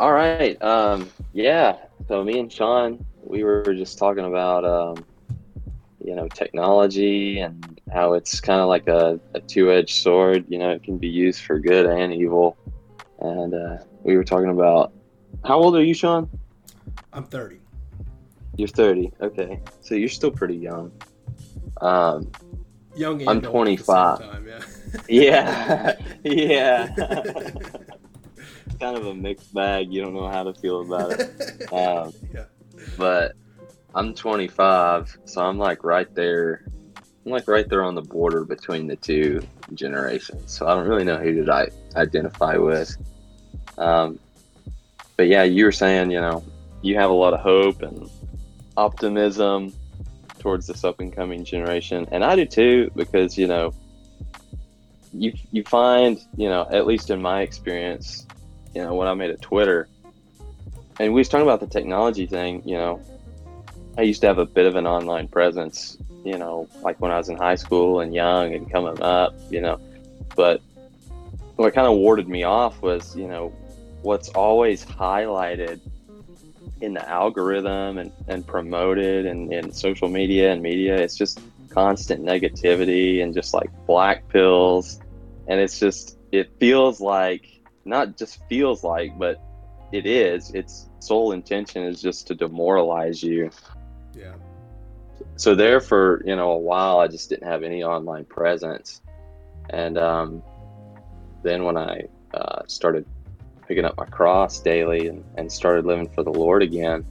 All right. Um, yeah. So me and Sean, we were just talking about, um, you know, technology and how it's kind of like a, a two-edged sword. You know, it can be used for good and evil. And uh, we were talking about how old are you, Sean? I'm 30. You're 30. Okay, so you're still pretty young. Um, Young. I'm and old at the 25. same Time, yeah, yeah. kind of a mixed bag. You don't know how to feel about it. Um, yeah. but I'm 25, so I'm like right there. I'm like right there on the border between the two generations. So I don't really know who to I identify with. Um, but yeah, you were saying, you know, you have a lot of hope and optimism towards this up and coming generation, and I do too because you know, you you find, you know, at least in my experience, you know, when I made a Twitter, and we was talking about the technology thing, you know, I used to have a bit of an online presence, you know, like when I was in high school and young and coming up, you know. But what kind of warded me off was, you know, what's always highlighted in the algorithm and, and promoted and in social media and media, it's just constant negativity and just like black pills. And it's just, it feels like, not just feels like, but it is, its sole intention is just to demoralize you. Yeah. so there for you know a while i just didn't have any online presence. And um, then when i uh, started picking up my cross daily and, and started living for the lord again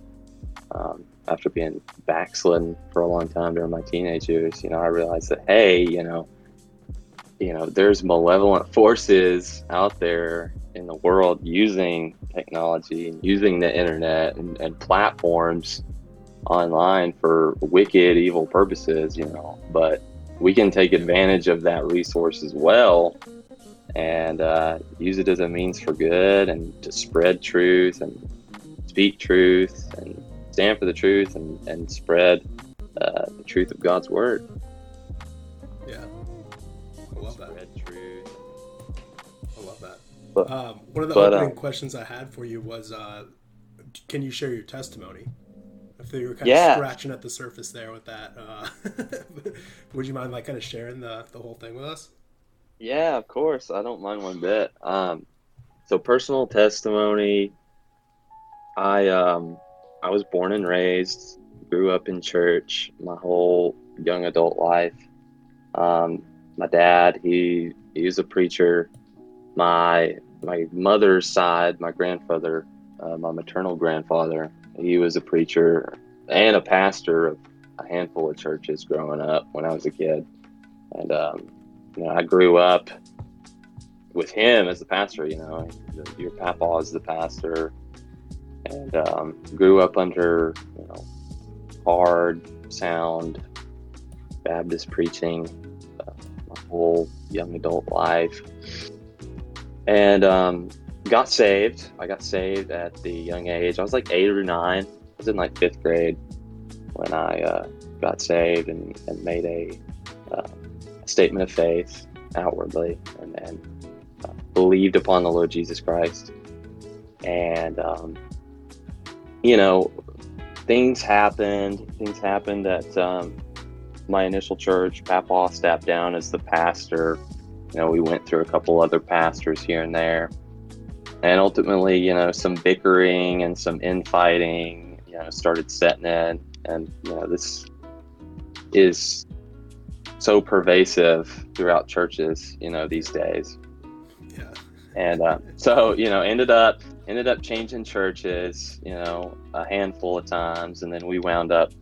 um, after being backslidden for a long time during my teenage years you know i realized that hey you know you know there's malevolent forces out there in the world using technology and using the internet and, and platforms online for wicked, evil purposes, you know. But we can take advantage of that resource as well and uh, use it as a means for good and to spread truth and speak truth and stand for the truth and, and spread uh, the truth of God's word. But- um, one of the but, opening uh, questions I had for you was, uh, can you share your testimony? If you were kind Yeah. of scratching at the surface there with that, uh, would you mind like kind of sharing the, the whole thing with us? Yeah, of course. I don't mind one bit. Um, so personal testimony. I um, I was born and raised, grew up in church my whole young adult life. Um, my dad, he he was a preacher. My my mother's side, my grandfather, uh, my maternal grandfather, he was a preacher and a pastor of a handful of churches growing up when I was a kid. And um, you know, I grew up with him as the pastor. You know, your papa is the pastor, and um, grew up under you know hard sound Baptist preaching uh, my whole young adult life, and um, got saved. I got saved at the young age. I was like eight or nine. I was in like fifth grade when I uh, got saved and, and made a uh, statement of faith outwardly and then uh, believed upon the Lord Jesus Christ. And, um, you know, things happened. Things happened at um, my initial church. Papa stepped down as the pastor. You know, we went through a couple other pastors here and there. And ultimately, you know, some bickering and some infighting, you know, started setting in. And, you know, this is so pervasive throughout churches, you know, these days. Yeah. And uh, so, you know, ended up ended up changing churches, you know, a handful of times, and then we wound up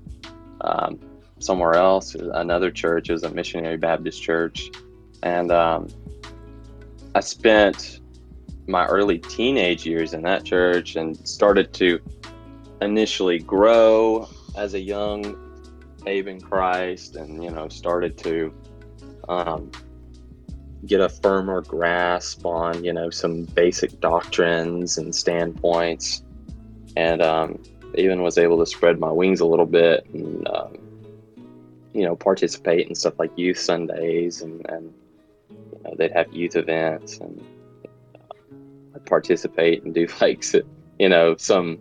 um, somewhere else, another church. is a missionary Baptist church, and um, I spent my early teenage years in that church and started to initially grow as a young babe in Christ, and you know, started to um, get a firmer grasp on you know some basic doctrines and standpoints, and um, even was able to spread my wings a little bit and um, you know participate in stuff like youth Sundays and and you know they'd have youth events and uh, I'd participate and do like you know, some.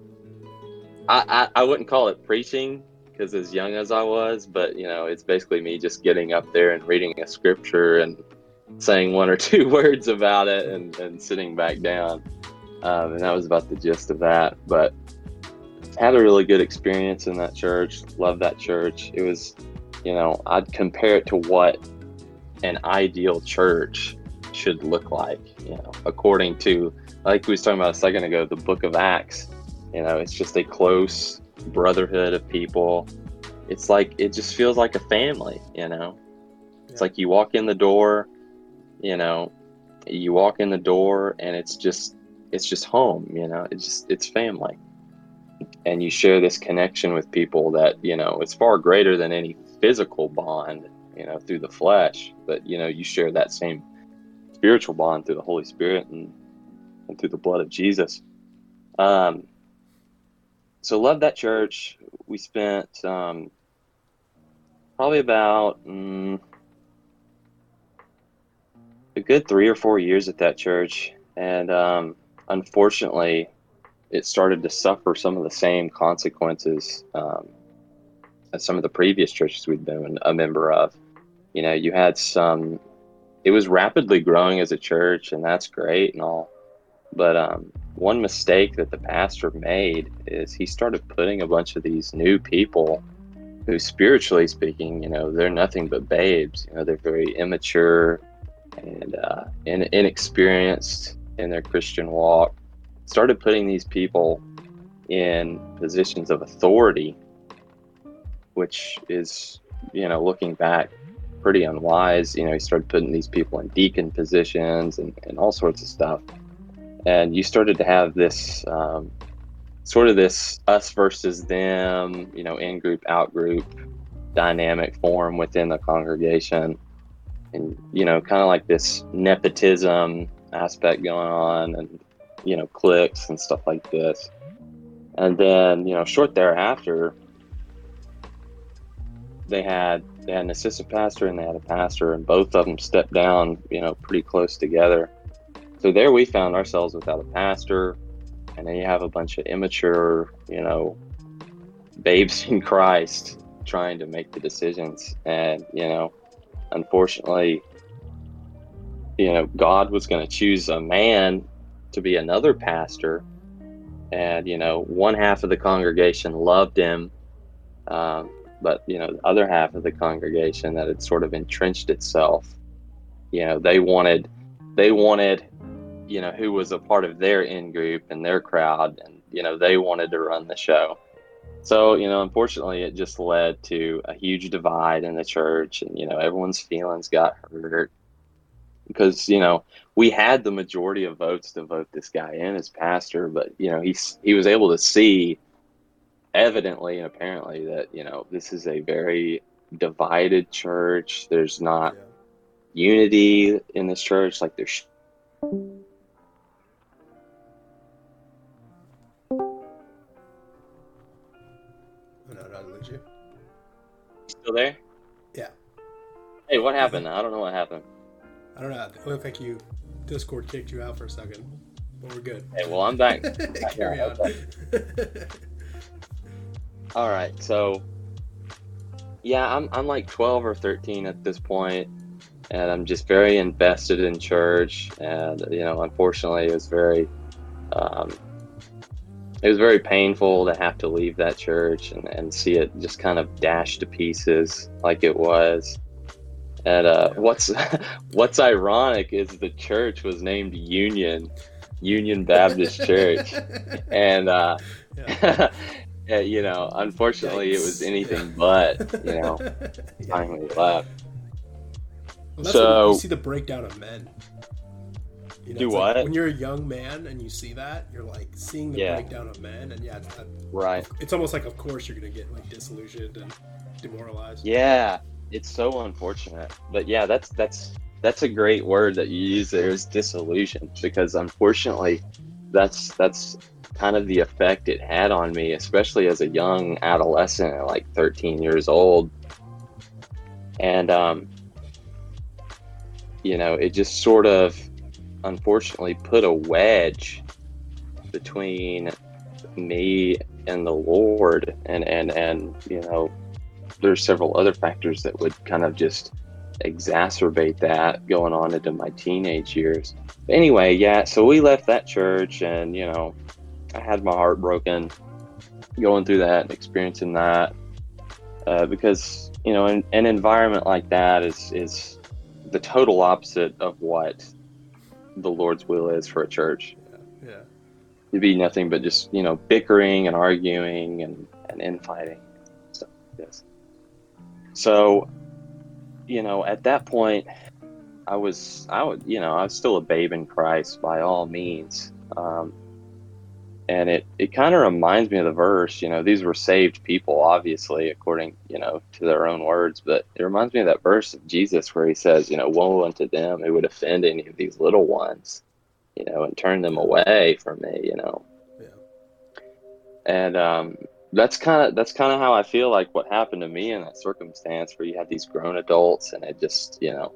I, I, I wouldn't call it preaching because as young as I was, but you know, it's basically me just getting up there and reading a scripture and saying one or two words about it and, and sitting back down. Um, and that was about the gist of that. But had a really good experience in that church. Loved that church. It was, you know, I'd compare it to what an ideal church should look like, you know, according to, like we was talking about a second ago, the book of Acts. You know, it's just a close brotherhood of people. It's like, it just feels like a family, you know? It's like you walk in the door, you know, you walk in the door and it's just, it's just home, you know, it's just, it's family. And you share this connection with people that, you know, it's far greater than any physical bond, you know, through the flesh, but, you know, you share that same spiritual bond through the Holy Spirit and, and through the blood of Jesus. Um, so love that church. We spent um, probably about mm, a good three or four years at that church, and um, unfortunately, it started to suffer some of the same consequences um, as some of the previous churches we'd been a member of. You know, you had some. It was rapidly growing as a church, and that's great and all. But um, one mistake that the pastor made is he started putting a bunch of these new people who, spiritually speaking, you know, they're nothing but babes. You know, they're very immature and uh, in, inexperienced in their Christian walk. Started putting these people in positions of authority, which is, you know, looking back, pretty unwise. You know, he started putting these people in deacon positions and, and all sorts of stuff and you started to have this um, sort of this us versus them, you know, in group, out group dynamic form within the congregation, and you know, kind of like this nepotism aspect going on, and you know, cliques and stuff like this. And then, you know, short thereafter, they had they had an assistant pastor and they had a pastor, and both of them stepped down, you know, pretty close together so there we found ourselves without a pastor, and then you have a bunch of immature, you know, babes in Christ trying to make the decisions. And, you know, unfortunately, you know, God was going to choose a man to be another pastor. And, you know, one half of the congregation loved him. Um, but, you know, the other half of the congregation that had sort of entrenched itself, you know, they wanted, they wanted you know, who was a part of their in group and their crowd, and you know, they wanted to run the show. So, you know, unfortunately, it just led to a huge divide in the church, and you know, everyone's feelings got hurt because you know we had the majority of votes to vote this guy in as pastor, but you know, he's he was able to see evidently and apparently that you know this is a very divided church. There's not yeah. unity in this church, like there's still there? Yeah. Hey, what happened? I don't know what happened. I don't know. It looked like you Discord kicked you out for a second, but we're good. Hey, well, I'm back. Carry on. All right, so yeah, I'm I'm like 12 or 13 at this point, and I'm just very invested in church, and you know, unfortunately, it was very um, it was very painful to have to leave that church and, and see it just kind of dashed to pieces like it was. And uh, what's what's ironic is the church was named Union, Union Baptist Church, and uh, yeah. you know, unfortunately, Yikes. it was anything but. You know, yeah. finally left. Well, so you see the breakdown of men. You know, Do what? Like when you're a young man and you see that, you're like seeing the yeah. breakdown of men, and yeah, it's, right. It's almost like, of course, you're gonna get like disillusioned and demoralized. Yeah, it's so unfortunate, but yeah, that's that's that's a great word that you use there is disillusioned because unfortunately, that's that's kind of the effect it had on me, especially as a young adolescent like 13 years old, and um, you know, it just sort of unfortunately put a wedge between me and the Lord, and and and you know, there's several other factors that would kind of just exacerbate that going on into my teenage years. But anyway, yeah, so we left that church, and you know, I had my heart broken going through that and experiencing that uh, because you know, an, an environment like that is is the total opposite of what the Lord's will is for a church. Yeah. yeah. To be nothing but just you know bickering and arguing and and infighting stuff like this. So, you know, at that point, I was I would you know I was still a babe in Christ by all means. Um, and it, it kind of reminds me of the verse you know these were saved people obviously according you know to their own words but it reminds me of that verse of jesus where he says you know woe unto them who would offend any of these little ones you know and turn them away from me you know yeah. and um, that's kind of that's kind of how i feel like what happened to me in that circumstance where you had these grown adults and it just you know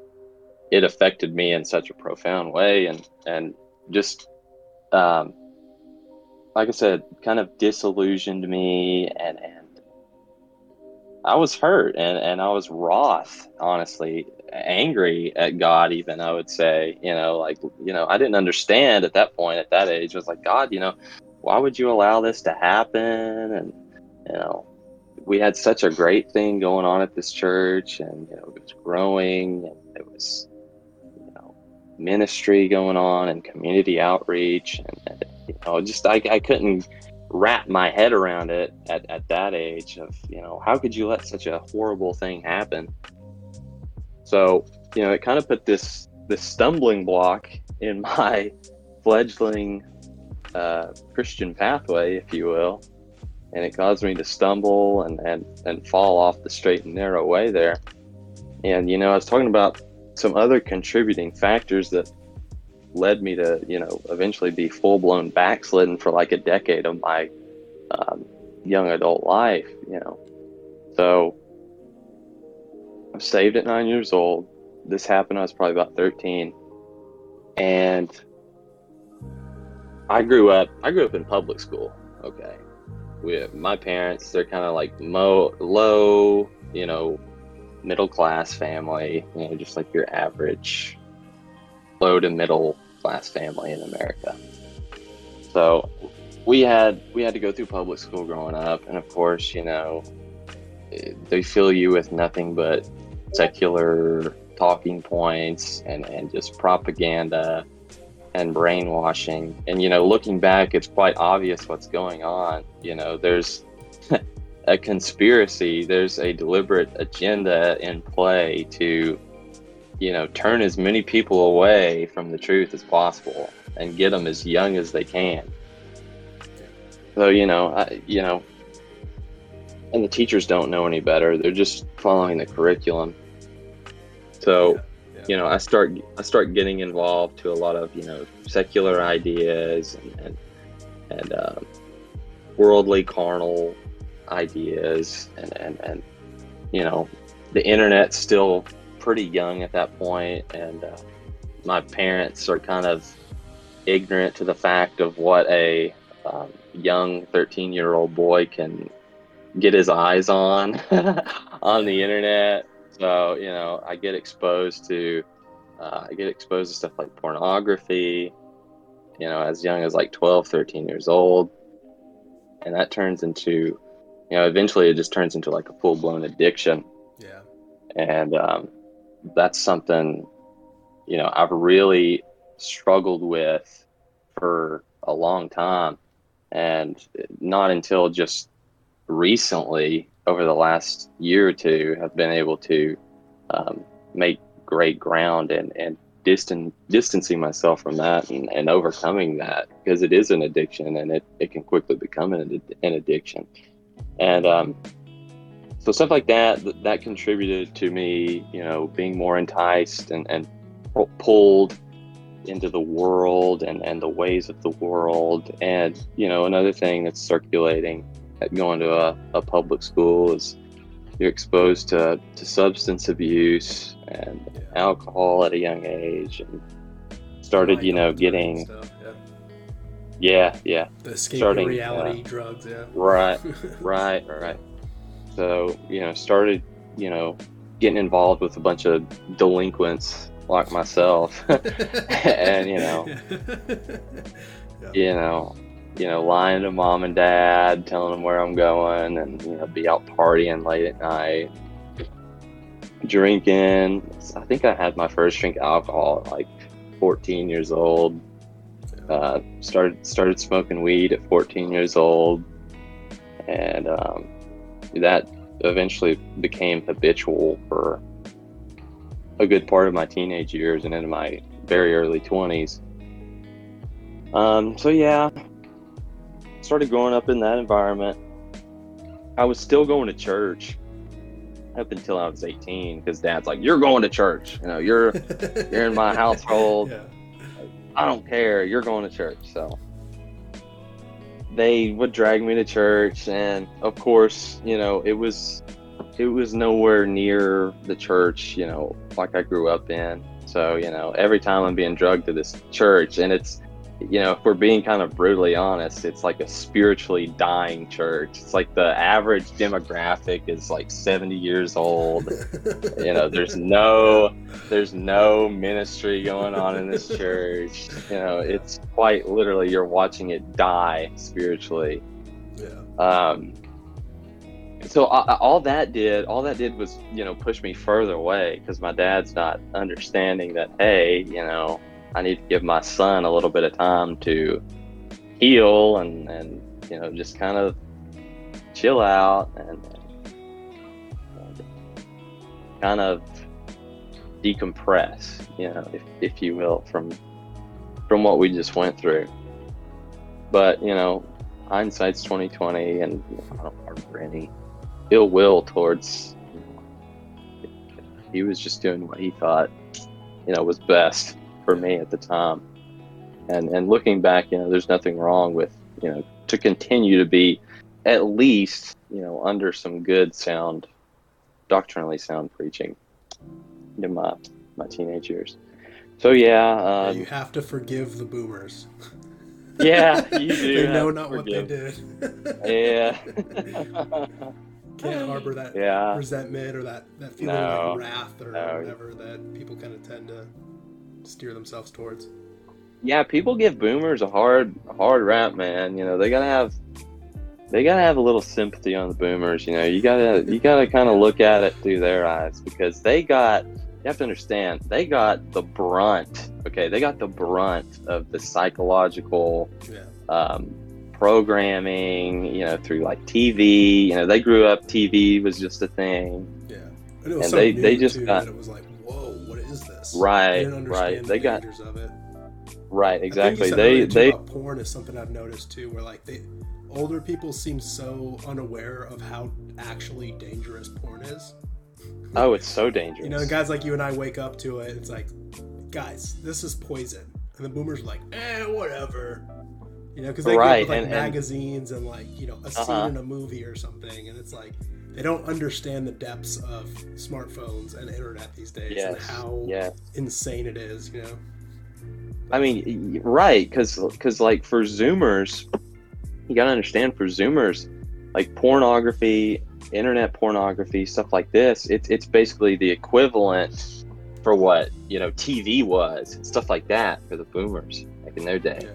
it affected me in such a profound way and and just um, like I said, kind of disillusioned me and, and I was hurt and, and I was wroth, honestly, angry at God, even I would say, you know, like, you know, I didn't understand at that point, at that age. I was like, God, you know, why would you allow this to happen? And, you know, we had such a great thing going on at this church and, you know, it was growing and it was, you know, ministry going on and community outreach and, and you know, just I, I couldn't wrap my head around it at, at that age of, you know, how could you let such a horrible thing happen? So, you know, it kind of put this this stumbling block in my fledgling uh, Christian pathway, if you will. And it caused me to stumble and, and, and fall off the straight and narrow way there. And, you know, I was talking about some other contributing factors that led me to you know eventually be full blown backslidden for like a decade of my um, young adult life. You know, so I'm saved at nine years old. This happened. I was probably about thirteen, and I grew up. I grew up in public school. Okay, With my parents. They're kind of like mo low. You know, middle class family. You know, just like your average low to middle class family in America. So we had we had to go through public school growing up, and of course, you know, they fill you with nothing but secular talking points and and just propaganda and brainwashing. And you know, looking back, it's quite obvious what's going on. You know, there's a conspiracy, there's a deliberate agenda in play to you know, turn as many people away from the truth as possible and get them as young as they can. So, you know, I, you know, and the teachers don't know any better. They're just following the curriculum. So, yeah, yeah. you know, I start I start getting involved to a lot of you know secular ideas and and, and um, worldly carnal ideas and and and you know the internet still pretty young at that point, and uh, my parents are kind of ignorant to the fact of what a um, young 13 year old boy can get his eyes on on the internet. So, you know, I get exposed to, uh, I get exposed to stuff like pornography, you know, as young as like 12, 13 years old. And that turns into, you know, eventually it just turns into like a full blown addiction. Yeah. And, um, that's something you know I've really struggled with for a long time, and not until just recently, over the last year or two, have been able to um, make great ground and and distancing myself from that and, and overcoming that because it is an addiction and it, it can quickly become an, an addiction. And um, so stuff like that, that contributed to me you know being more enticed and, and pulled into the world and, and the ways of the world and you know another thing that's circulating at going to a, a public school is you're exposed to, to substance abuse and alcohol at a young age and started you know getting yeah. Yeah, yeah. The escape Starting, reality uh, drugs, yeah. Right, right, right. So, you know, started, you know, getting involved with a bunch of delinquents like myself. and, you know, Yeah. you know, you know, lying to mom and dad, telling them where I'm going, and you know, be out partying late at night, drinking. I think I had my first drink of alcohol at like 14 years old. Uh, started started smoking weed at 14 years old, and um, that eventually became habitual for a good part of my teenage years and into my very early 20s. Um, so yeah, started growing up in that environment. I was still going to church up until I was 18 because dad's like, "You're going to church. You know, you're you're in my household. Yeah. I don't care. You're going to church." So they would drag me to church, and of course, you know, it was it was nowhere near the church, you know, like I grew up in. So you know, every time I'm being drugged to this church, and it's you know, if we're being kind of brutally honest, it's like a spiritually dying church. It's like the average demographic is like 70 years old. You know, there's no there's no ministry going on in this church. You know, it's quite literally you're watching it die spiritually. yeah. Um, so all that did, all that did was, you know, push me further away because my dad's not understanding that, hey, you know, I need to give my son a little bit of time to heal and, and you know, just kind of chill out and, and kind of decompress, you know, if, if you will, from from what we just went through. But you know, hindsight's twenty twenty, and you know, I don't harbor any ill will towards. He was just doing what he thought, you know, was best for me at the time. And and looking back, you know, there's nothing wrong with you know to continue to be at least you know under some good sound, doctrinally sound preaching in my my teenage years. So yeah, um, you have to forgive the boomers. yeah, you do. they know not what they did. Yeah. Can't harbor that Yeah. resentment or that, that feeling No. of like wrath or No. whatever that people kind of tend to steer themselves towards. Yeah, people give boomers a hard a hard rap, man. You know, they gotta have they gotta have a little sympathy on the boomers, you know. You gotta you gotta kinda look at it through their eyes because they got you have to understand, they got the brunt, okay, they got the brunt of the psychological Yeah. um, programming, you know, through like TV. You know, they grew up, TV was just a thing. Yeah. And it was And they- they just got- it was like, Right, They didn't understand right. the They got- of it. Right, I think you exactly. They they porn is something I've noticed too, where like they older people seem so unaware of how actually dangerous porn is. oh, it's so dangerous. You know, guys like you and I wake up to it. It's like, guys, this is poison, and the boomers are like, eh, whatever. You know, because they Right, get like and- and- magazines and like you know a scene Uh-huh. in a movie or something, and it's like they don't understand the depths of smartphones and internet these days and how yeah. insane it is. You know. I mean, right? Because because like for Zoomers, you gotta understand for Zoomers, like pornography, internet pornography, stuff like this. It's it's basically the equivalent for what you know TV was, stuff like that for the Boomers back in their day. Yeah.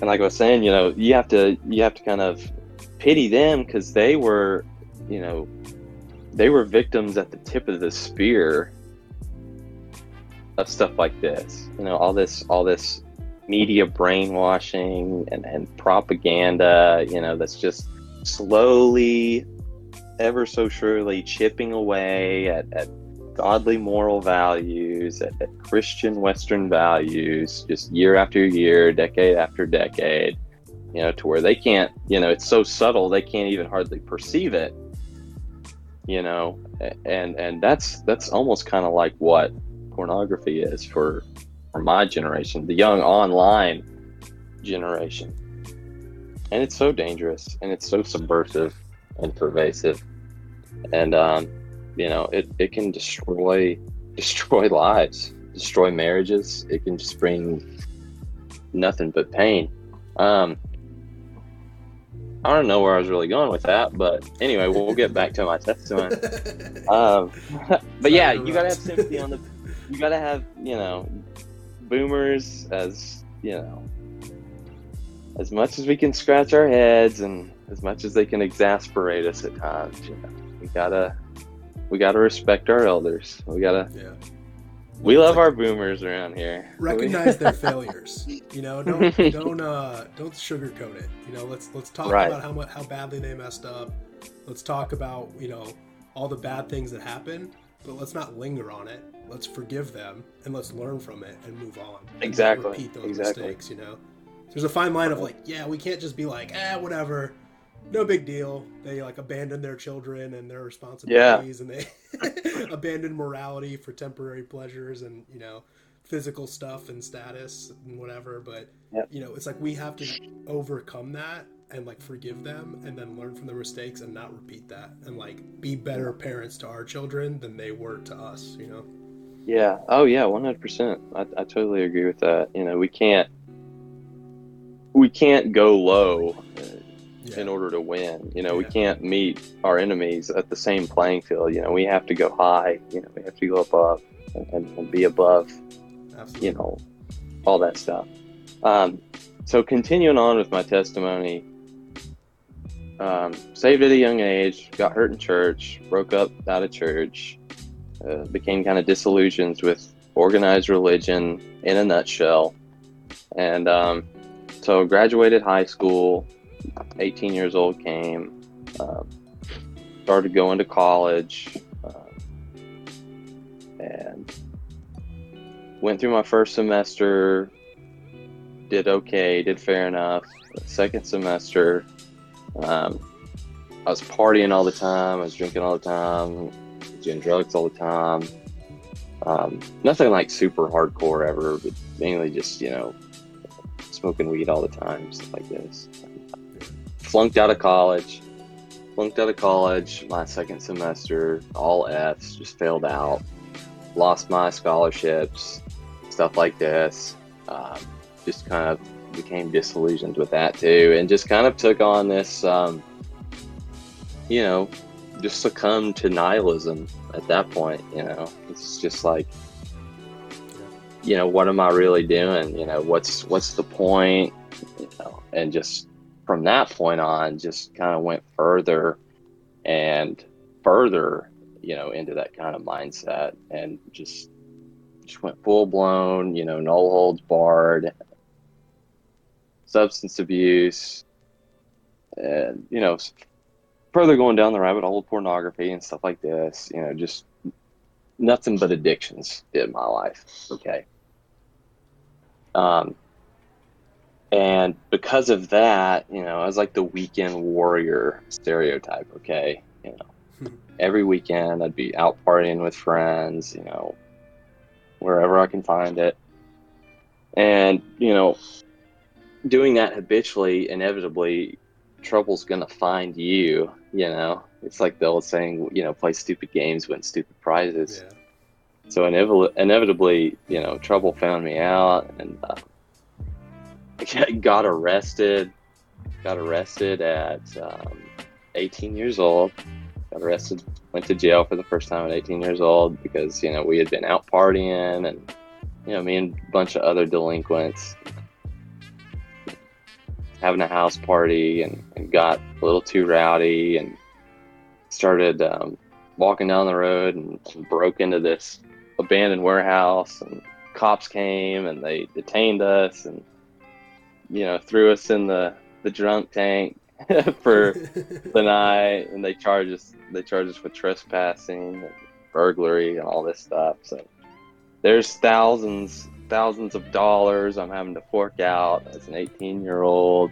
And like I was saying, you know, you have to you have to kind of pity them because they were, you know, they were victims at the tip of the spear of stuff like this. You know, all this all this media brainwashing and, and propaganda, you know, that's just slowly, ever so surely chipping away at, at godly moral values, at, at Christian Western values, just year after year, decade after decade, you know, to where they can't, you know, it's so subtle they can't even hardly perceive it. You know, and and that's that's almost kind of like what pornography is for for my generation, the young online generation. And it's so dangerous and it's so subversive and pervasive. And um, you know, it, it can destroy destroy lives, destroy marriages. It can just bring nothing but pain. Um, I don't know where I was really going with that, but anyway, we'll get back to my testimony. Um, but yeah, you gotta have sympathy on the. You gotta have you know, boomers as you know, as much as we can scratch our heads and as much as they can exasperate us at times. You know, we gotta we gotta respect our elders. We gotta. yeah. We love like- our boomers around here. recognize their failures. You know, don't don't uh don't sugarcoat it. You know, let's let's talk Right. about how much how badly they messed up. Let's talk about you know all the bad things that happened, but let's not linger on it. Let's forgive them and let's learn from it and move on. And Exactly, repeat those exactly. mistakes. You know, there's a fine line of like, yeah, we can't just be like, ah, whatever. No big deal. They like abandon their children and their responsibilities, and they abandon morality for temporary pleasures and you know physical stuff and status and whatever. But you know, it's like we have to overcome that and like forgive them and then learn from their mistakes and not repeat that and like be better parents to our children than they were to us. You know. Yeah. Oh, yeah. One hundred percent. I I totally agree with that. You know, we can't we can't go low Yeah. in order to win. You know, we can't meet our enemies at the same playing field. You know, we have to go high. You know, we have to go above and, and, and be above. Absolutely. You know, all that stuff. Um, so continuing on with my testimony. Um, saved at a young age, got hurt in church, broke up out of church, uh, became kind of disillusioned with organized religion in a nutshell. And um, so graduated high school, 18 years old came, um, started going to college, um, and went through my first semester, did okay, did fair enough. Second semester, um, I was partying all the time, I was drinking all the time, doing drugs all the time. Um, nothing like super hardcore ever, but mainly just, you know, smoking weed all the time, stuff like this. Flunked out of college. Flunked out of college my second semester, all F's, just failed out. Lost my scholarships, stuff like this. Um, just kind of became disillusioned with that too, and just kind of took on this, um, you know, just succumbed to nihilism at that point. You know, it's just like, you know, what am I really doing? You know, what's what's the point? You know, and just from that point on, just kind of went further and further, you know, into that kind of mindset, and just just went full blown, you know, no holds barred, substance abuse, and you know, further going down the rabbit hole pornography and stuff like this. You know, just nothing but addictions in my life. Okay. Um, and because of that, you know, I was like the weekend warrior stereotype. Okay, you know, every weekend I'd be out partying with friends. You know, wherever I can find it, and you know, doing that habitually, inevitably, trouble's gonna find you. You know, it's like the old saying, you know, play stupid games, win stupid prizes. Yeah. So inevitably, inevitably, you know, trouble found me out, and uh, got arrested. Got arrested at um, 18 years old. Got arrested. Went to jail for the first time at 18 years old because you know we had been out partying, and you know me and a bunch of other delinquents having a house party, and, and got a little too rowdy, and started um, walking down the road and, broke into this abandoned warehouse and cops came and they detained us and you know threw us in the the drunk tank for the night and they charged us they charged us with trespassing and burglary and all this stuff so there's thousands thousands of dollars i'm having to fork out as an 18 year old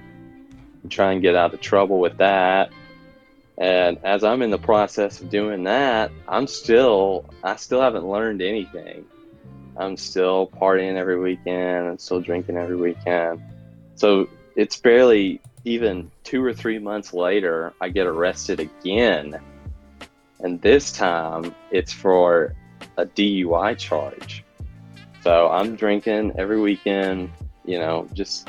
and try and get out of trouble with that and as I'm in the process of doing that, I'm still, I still haven't learned anything. I'm still partying every weekend. I'm still drinking every weekend. So it's barely even two or three months later, I get arrested again. And this time it's for a DUI charge. So I'm drinking every weekend, you know, just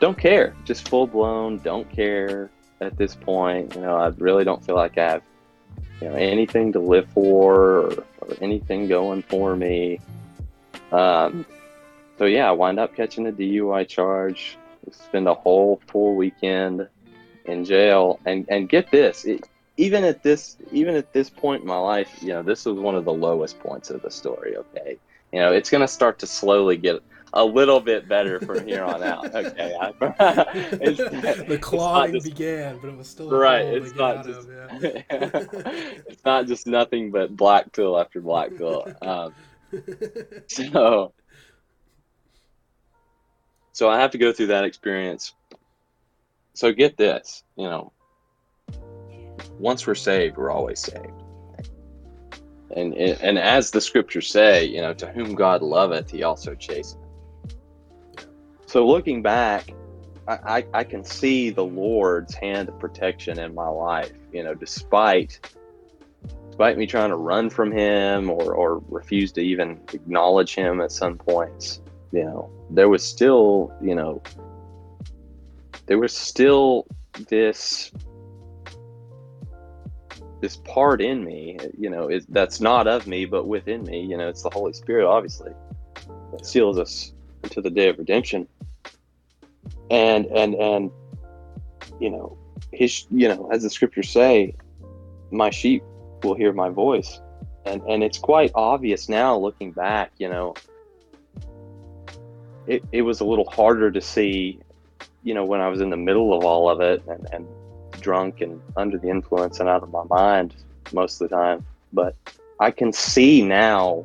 don't care, just full blown, don't care at this point. You know, I really don't feel like I have you know anything to live for or, or anything going for me. Um, so yeah, I wind up catching a DUI charge. Spend a whole full weekend in jail, and and get this, it, even at this even at this point in my life, you know, this was one of the lowest points of the story. Okay, you know, it's gonna start to slowly get a little bit better from here on out. Okay, the clawing just, began, but it was still right. It's not just of, yeah. it's not just nothing but black pill after black pill. Um, so, so I have to go through that experience. So get this, you know, once we're saved, we're always saved. And, and as the scriptures say, you know, to whom God loveth, he also chasteneth. So looking back, I, I, can see the Lord's hand of protection in my life, you know, despite despite me trying to run from him or, or refuse to even acknowledge him at some points, you know, there was still, you know, there was still this this part in me, you know, is that's not of me but within me. You know, it's the Holy Spirit, obviously, that seals us into the day of redemption and and and you know his you know as the scriptures say my sheep will hear my voice and and it's quite obvious now looking back you know it, it was a little harder to see you know when i was in the middle of all of it and, and drunk and under the influence and out of my mind most of the time but i can see now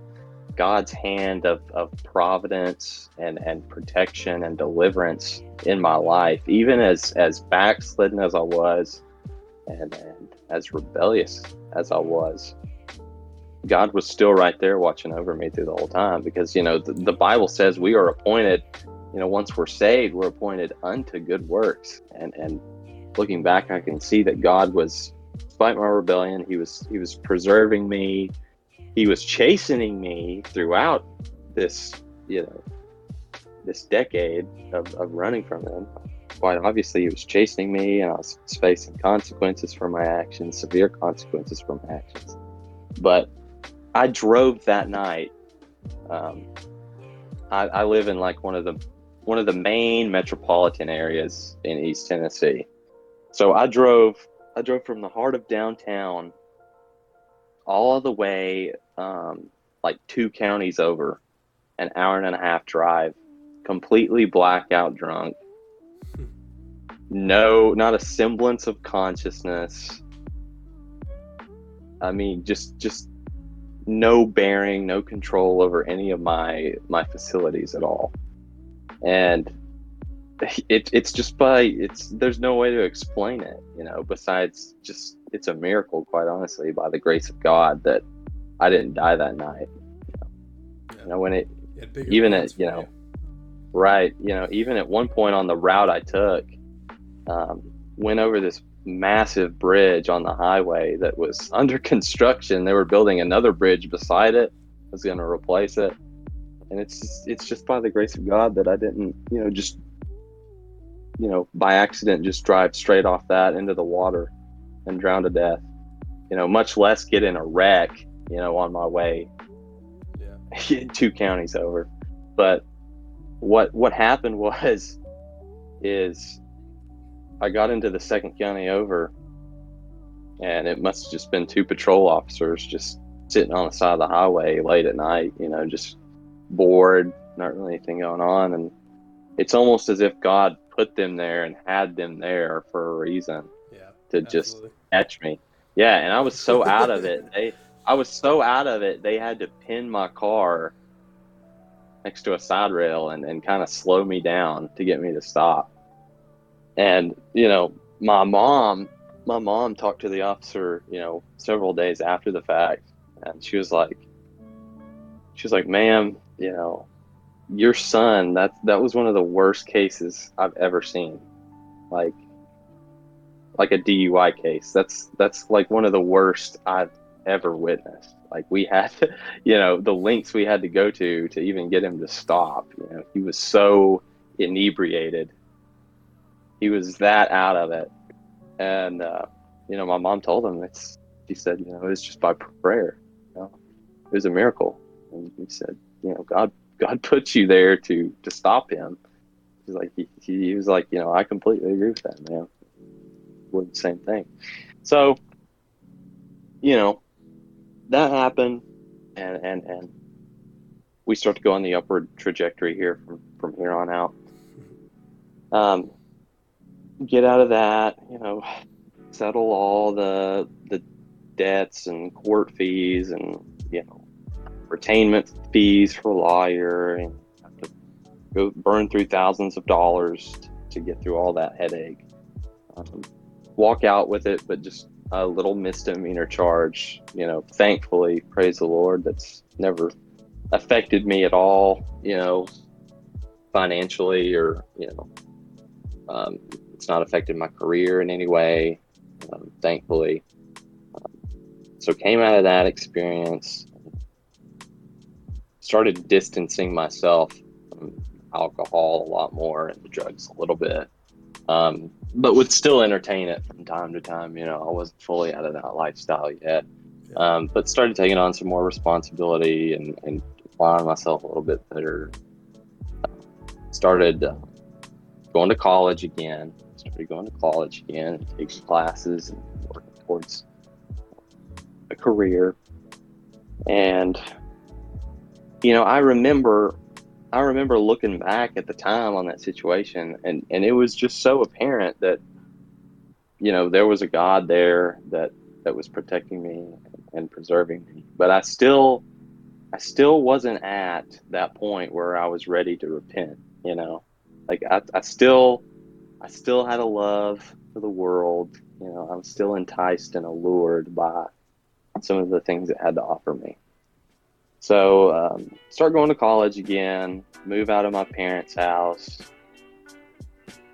God's hand of, of providence and, and protection and deliverance in my life, even as, as backslidden as I was and, and as rebellious as I was. God was still right there watching over me through the whole time because, you know, the, the Bible says we are appointed, you know, once we're saved, we're appointed unto good works. And, and looking back, I can see that God was, despite my rebellion, he was, he was preserving me he was chastening me throughout this, you know, this decade of, of running from him. Quite obviously, he was chastening me, and I was facing consequences for my actions, severe consequences for my actions. But I drove that night. Um, I, I live in like one of the one of the main metropolitan areas in East Tennessee. So I drove I drove from the heart of downtown all the way um, like two counties over, an hour and a half drive, completely blackout drunk. No, not a semblance of consciousness. I mean, just just no bearing, no control over any of my my facilities at all. And it, it's just by it's there's no way to explain it, you know, besides just it's a miracle, quite honestly, by the grace of God that I didn't die that night. You know, yeah. you know when it even at you know you. right, you know, even at one point on the route I took, um, went over this massive bridge on the highway that was under construction. They were building another bridge beside it. I was going to replace it, and it's just, it's just by the grace of God that I didn't, you know, just you know, by accident, just drive straight off that into the water and drown to death. You know, much less get in a wreck you know, on my way yeah. two counties over. But what what happened was is I got into the second county over and it must have just been two patrol officers just sitting on the side of the highway late at night, you know, just bored, not really anything going on. And it's almost as if God put them there and had them there for a reason yeah, to absolutely. just catch me. Yeah, and I was so out of it. They I was so out of it, they had to pin my car next to a side rail and, and kind of slow me down to get me to stop. And, you know, my mom, my mom talked to the officer, you know, several days after the fact. And she was like, she was like, ma'am, you know, your son, that, that was one of the worst cases I've ever seen. Like, like a DUI case. That's, that's like one of the worst I've ever witnessed. Like we had, to, you know, the lengths we had to go to to even get him to stop. You know, he was so inebriated he was that out of it. And uh, you know, my mom told him it's. She said, you know, it's just by prayer. You know, it was a miracle. And he said, you know, God, God put you there to to stop him. He's like, he, he was like, you know, I completely agree with that, man. The same thing. So, you know, that happened, and and and we start to go on the upward trajectory here from from here on out. Um, get out of that, you know, settle all the the debts and court fees and you know retainment fees for a lawyer and have to go burn through thousands of dollars to get through all that headache. Um, walk out with it, but just a little misdemeanor charge. You know, thankfully, praise the Lord, that's never affected me at all. You know, financially or you know, um, it's not affected my career in any way. Um, thankfully, um, so came out of that experience, started distancing myself from alcohol a lot more and the drugs a little bit. Um, but would still entertain it from time to time. You know, I wasn't fully out of that lifestyle yet, um, but started taking on some more responsibility and, and applying myself a little bit better. Started uh, going to college again. Started going to college again, and taking classes and working towards a career. And you know, I remember I remember looking back at the time on that situation, and and it was just so apparent that you know there was a God there that that was protecting me and preserving me, but I still I still wasn't at that point where I was ready to repent. You know, like I, I still I still had a love for the world. You know, I was still enticed and allured by some of the things it had to offer me. So um, start going to college again, move out of my parents' house.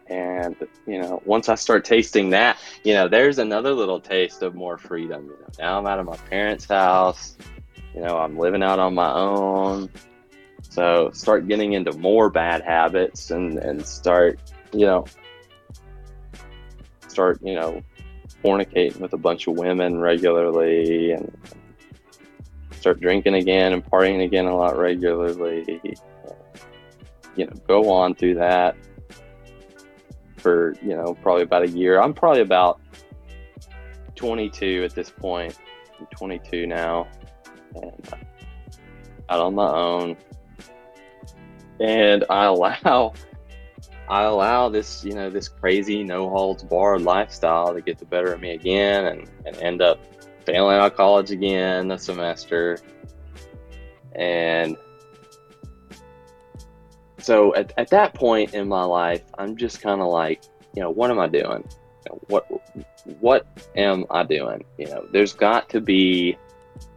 And, you know, once I start tasting that, you know, there's another little taste of more freedom. You know, now I'm out of my parents' house. You know, I'm living out on my own. So start getting into more bad habits and, and start, you know, start, you know, fornicating with a bunch of women regularly and start drinking again and partying again a lot regularly. You know, go on through that for, you know, probably about a year. I'm probably about 22 at this point. I'm 22 now and out on my own. And I allow I allow this, you know, this crazy no holds barred lifestyle to get the better of me again and, and end up failing out of college again a semester. And so at, at that point in my life, I'm just kind of like, you know, what am I doing? What what am I doing? You know, there's got to be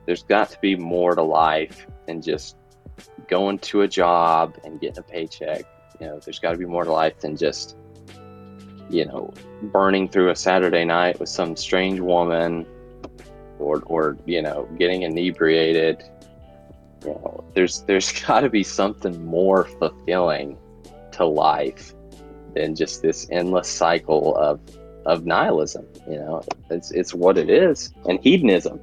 there's got to be more to life than just going to a job and getting a paycheck. You know, there's got to be more to life than just you know burning through a Saturday night with some strange woman or or you know getting inebriated. You know there's there's got to be something more fulfilling to life than just this endless cycle of of nihilism you know? It's it's what it is and hedonism.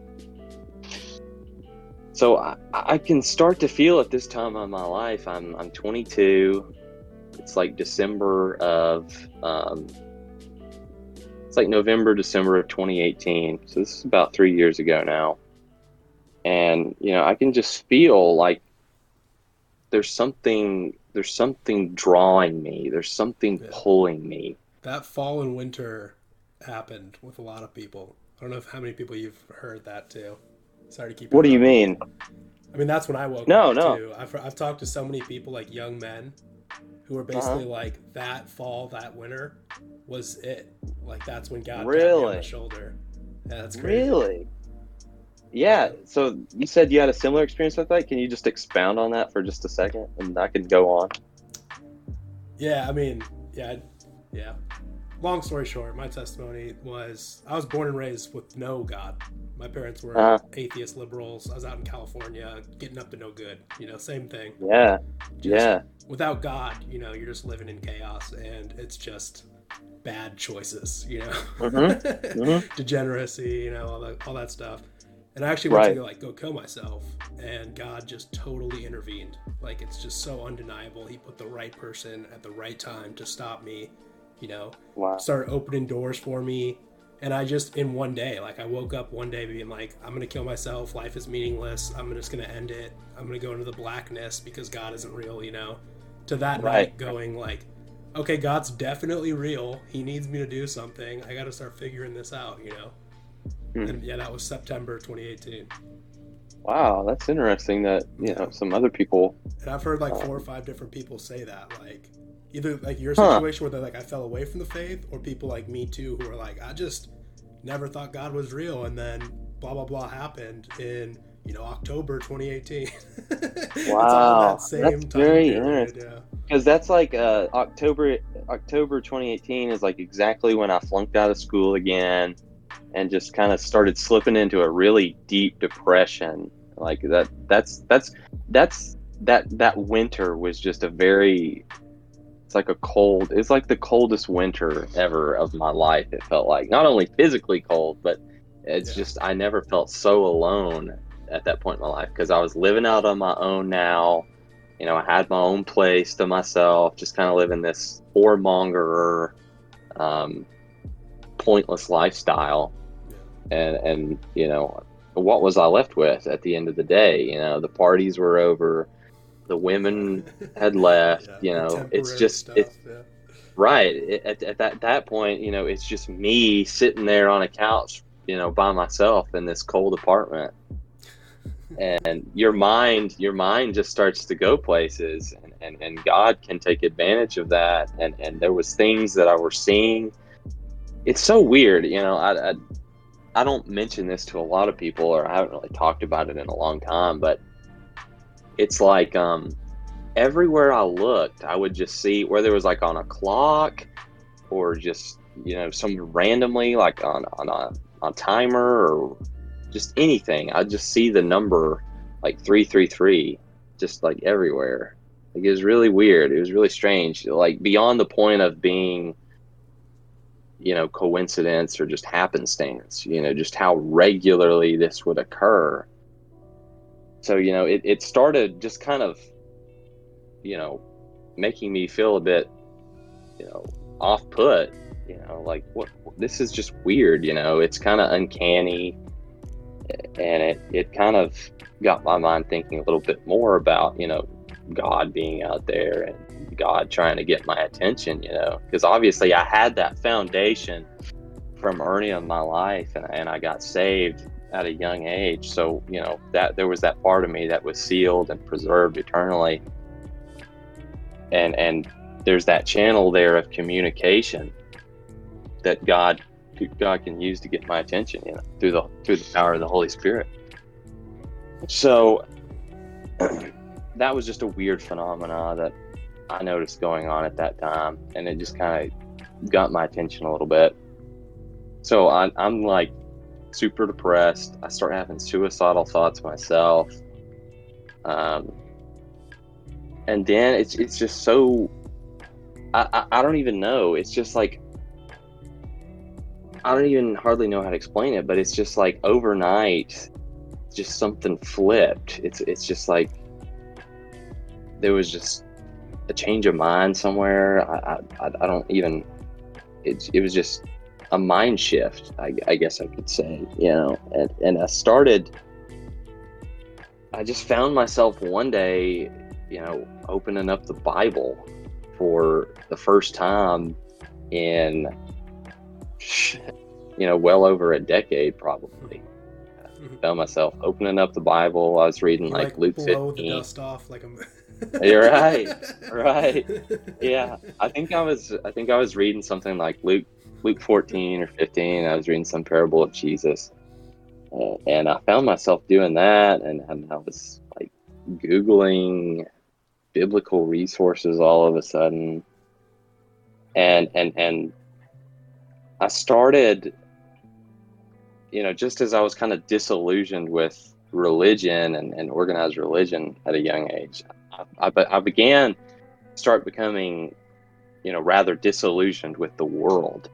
So I, I can start to feel at this time of my life i'm i'm 22 it's like december of um, it's like November, December of 2018. So this is about three years ago now. And, you know, I can just feel like there's something, there's something drawing me. There's something yeah. pulling me. That fall and winter happened with a lot of people. I don't know if how many people you've heard that too. Sorry to keep. What do you mean? I mean, that's when I woke no, up no. too. I've, I've talked to so many people, like young men, who are basically uh-huh. like that fall, that winter was it. Like that's when God really on the shoulder. Yeah, that's crazy. Really. Yeah. So you said you had a similar experience with that. Can you just expound on that for just a second, and I can go on? Yeah. I mean, yeah, yeah. Long story short, my testimony was I was born and raised with no God. My parents were uh-huh. atheist liberals. I was out in California getting up to no good. You know, same thing. Yeah. Just yeah. Without God, you know, you're just living in chaos, and it's just bad choices, you know, Mm-hmm. Mhm. degeneracy, you know, all that all that stuff. And I actually went Right. to like go kill myself, and God just totally intervened. Like it's just so undeniable. He put the right person at the right time to stop me, you know, Wow. started opening doors for me. And I just in one day, like I woke up one day being like, I'm gonna kill myself. Life is meaningless. I'm just gonna end it. I'm gonna go into the blackness because God isn't real, you know. To that Right. night, going like, okay, God's definitely real. He needs me to do something. I got to start figuring this out, you know. Hmm. And yeah, that was September 2018. Wow, that's interesting. That you know some other people. And I've heard like four or five different people say that, like either like your Huh. situation where they're like I fell away from the faith, or people like me too who are like I just never thought God was real, and then blah blah blah happened in you know October 2018. Wow, that same that's time very period, interesting. yeah. because that's like uh, October October 2018 is like exactly when I flunked out of school again and just kind of started slipping into a really deep depression like that that's that's that's that that winter was just a very it's like a cold it's like the coldest winter ever of my life it felt like not only physically cold but it's Yeah. just I never felt so alone at that point in my life because I was living out on my own now you know, I had my own place to myself, just kind of living this whoremonger, um, pointless lifestyle. And, and, you know, what was I left with at the end of the day? You know, the parties were over, the women had left, Yeah, you know, it's just, stuff, it's yeah. right. It, at, at that, that point, you know, it's just me sitting there on a couch, you know, by myself in this cold apartment and your mind your mind just starts to go places and, and, and god can take advantage of that and, and there was things that i were seeing it's so weird you know I, I i don't mention this to a lot of people or i haven't really talked about it in a long time but it's like um everywhere i looked i would just see whether it was like on a clock or just you know some randomly like on on a on timer or just anything. I just see the number like three three three, just like everywhere. Like it was really weird. It was really strange. Like beyond the point of being, you know, coincidence or just happenstance. You know, just how regularly this would occur. So you know, it it started just kind of, you know, making me feel a bit, you know, off put. You know, like what this is just weird. You know, it's kind of uncanny and it, it kind of got my mind thinking a little bit more about you know god being out there and god trying to get my attention you know because obviously i had that foundation from early in my life and, and i got saved at a young age so you know that there was that part of me that was sealed and preserved eternally and and there's that channel there of communication that god God can use to get my attention, you know, through the through the power of the Holy Spirit. So that was just a weird phenomena that I noticed going on at that time, and it just kind of got my attention a little bit. So I, I'm like super depressed. I start having suicidal thoughts myself, um, and then it's it's just so I, I I don't even know. It's just like I don't even hardly know how to explain it, but it's just like overnight, just something flipped. It's it's just like there was just a change of mind somewhere. I I, I don't even. It it was just a mind shift. I, I guess I could say, you know, and and I started. I just found myself one day, you know, opening up the Bible for the first time in you know, well over a decade probably. Mhm. Found myself opening up the Bible. I was reading You, like, Luke blow the 15. dust off like a. You're right, right. Yeah, I think I was. I think I was reading something like Luke, Luke 14 or 15. I was reading some parable of Jesus, uh, and I found myself doing that, and, and I was like googling biblical resources all of a sudden, and and and I started, you know, just as I was kind of disillusioned with religion and, and organized religion at a young age, I, I, I began start becoming you know, rather disillusioned with the world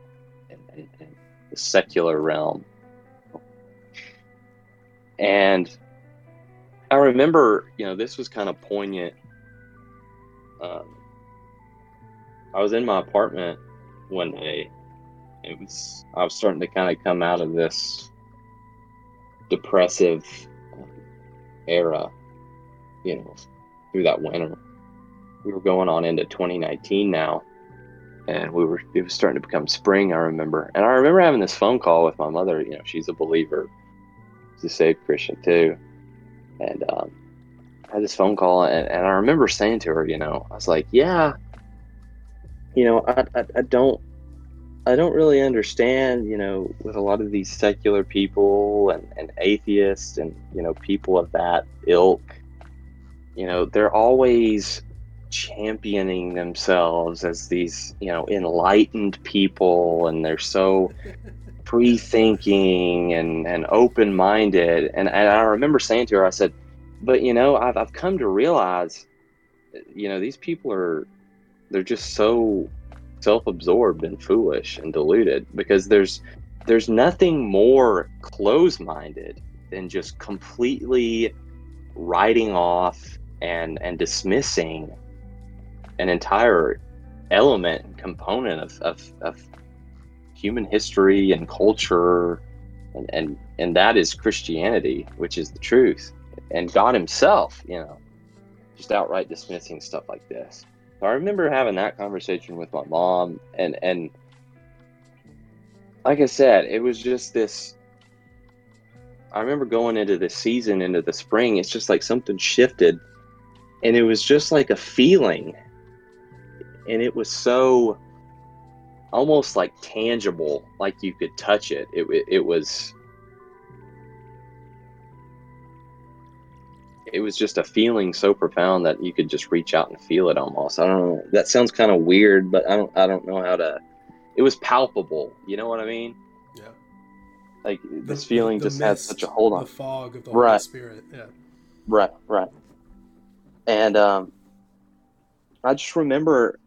the secular realm. And I remember, you know, this was kind of poignant. Um, I was in my apartment one day. It was I was starting to kind of come out of this depressive era, you know, through that winter. We were going on into 2019 now, and we were it was starting to become spring. I remember, and I remember having this phone call with my mother. You know, she's a believer, she's a saved Christian too, and um, I had this phone call, and, and I remember saying to her, you know, I was like, yeah, you know, I, I, I don't I don't really understand, you know, with a lot of these secular people and, and atheists and, you know, people of that ilk, you know, they're always championing themselves as these, you know, enlightened people and they're so free thinking and, and open minded. And, and I remember saying to her, I said, but, you know, I've, I've come to realize, you know, these people are, they're just so self-absorbed and foolish and deluded because there's there's nothing more close-minded than just completely writing off and and dismissing an entire element and component of, of, of human history and culture and, and and that is christianity which is the truth and god himself you know just outright dismissing stuff like this I remember having that conversation with my mom, and and like I said, it was just this. I remember going into the season, into the spring. It's just like something shifted, and it was just like a feeling, and it was so almost like tangible, like you could touch it. It it was it was just a feeling so profound that you could just reach out and feel it almost. I don't know. That sounds kind of weird, but I don't I don't know how to it was palpable, you know what I mean? Yeah. Like this feeling the just mist, had such a hold on. The fog of the Holy right. Spirit. Yeah. Right, right. And um I just remember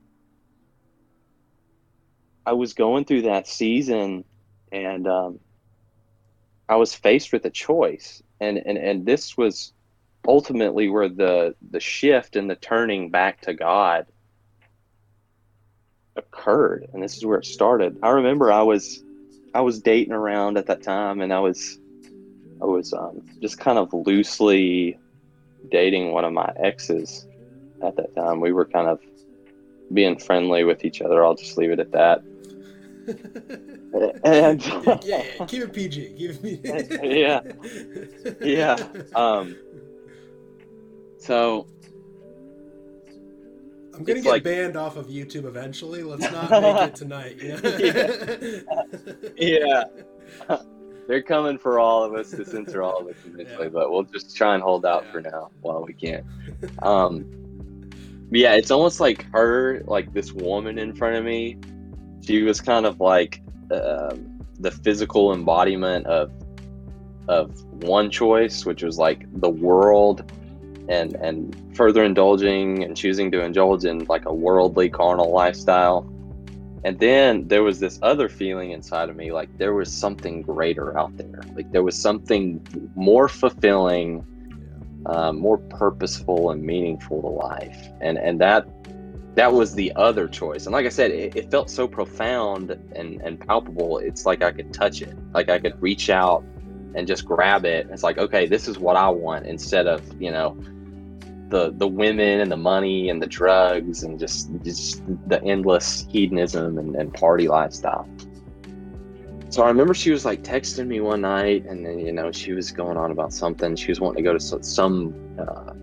I was going through that season and um I was faced with a choice and and and this was ultimately where the the shift and the turning back to God occurred and this is where it started. I remember I was I was dating around at that time and I was I was um, just kind of loosely dating one of my exes at that time. We were kind of being friendly with each other. I'll just leave it at that. And yeah, keep it PG. Keep it PG. yeah, yeah. Um, so I'm gonna get like, banned off of YouTube eventually. Let's not make it tonight. yeah. yeah. They're coming for all of us to censor all of us eventually, yeah. but we'll just try and hold out yeah. for now while we can. Um, yeah, it's almost like her, like this woman in front of me. She was kind of like um, the physical embodiment of of one choice, which was like the world and and further indulging and choosing to indulge in like a worldly carnal lifestyle. And then there was this other feeling inside of me like there was something greater out there. Like there was something more fulfilling um, more purposeful and meaningful to life. And and that that was the other choice. And like i said it, it felt so profound and and palpable. It's like i could touch it. Like i could reach out and just grab it. It's like okay this is what i want instead of you know the the women and the money and the drugs and just just the endless hedonism and, and party lifestyle. So I remember she was like texting me one night, and then you know she was going on about something. She was wanting to go to some uh,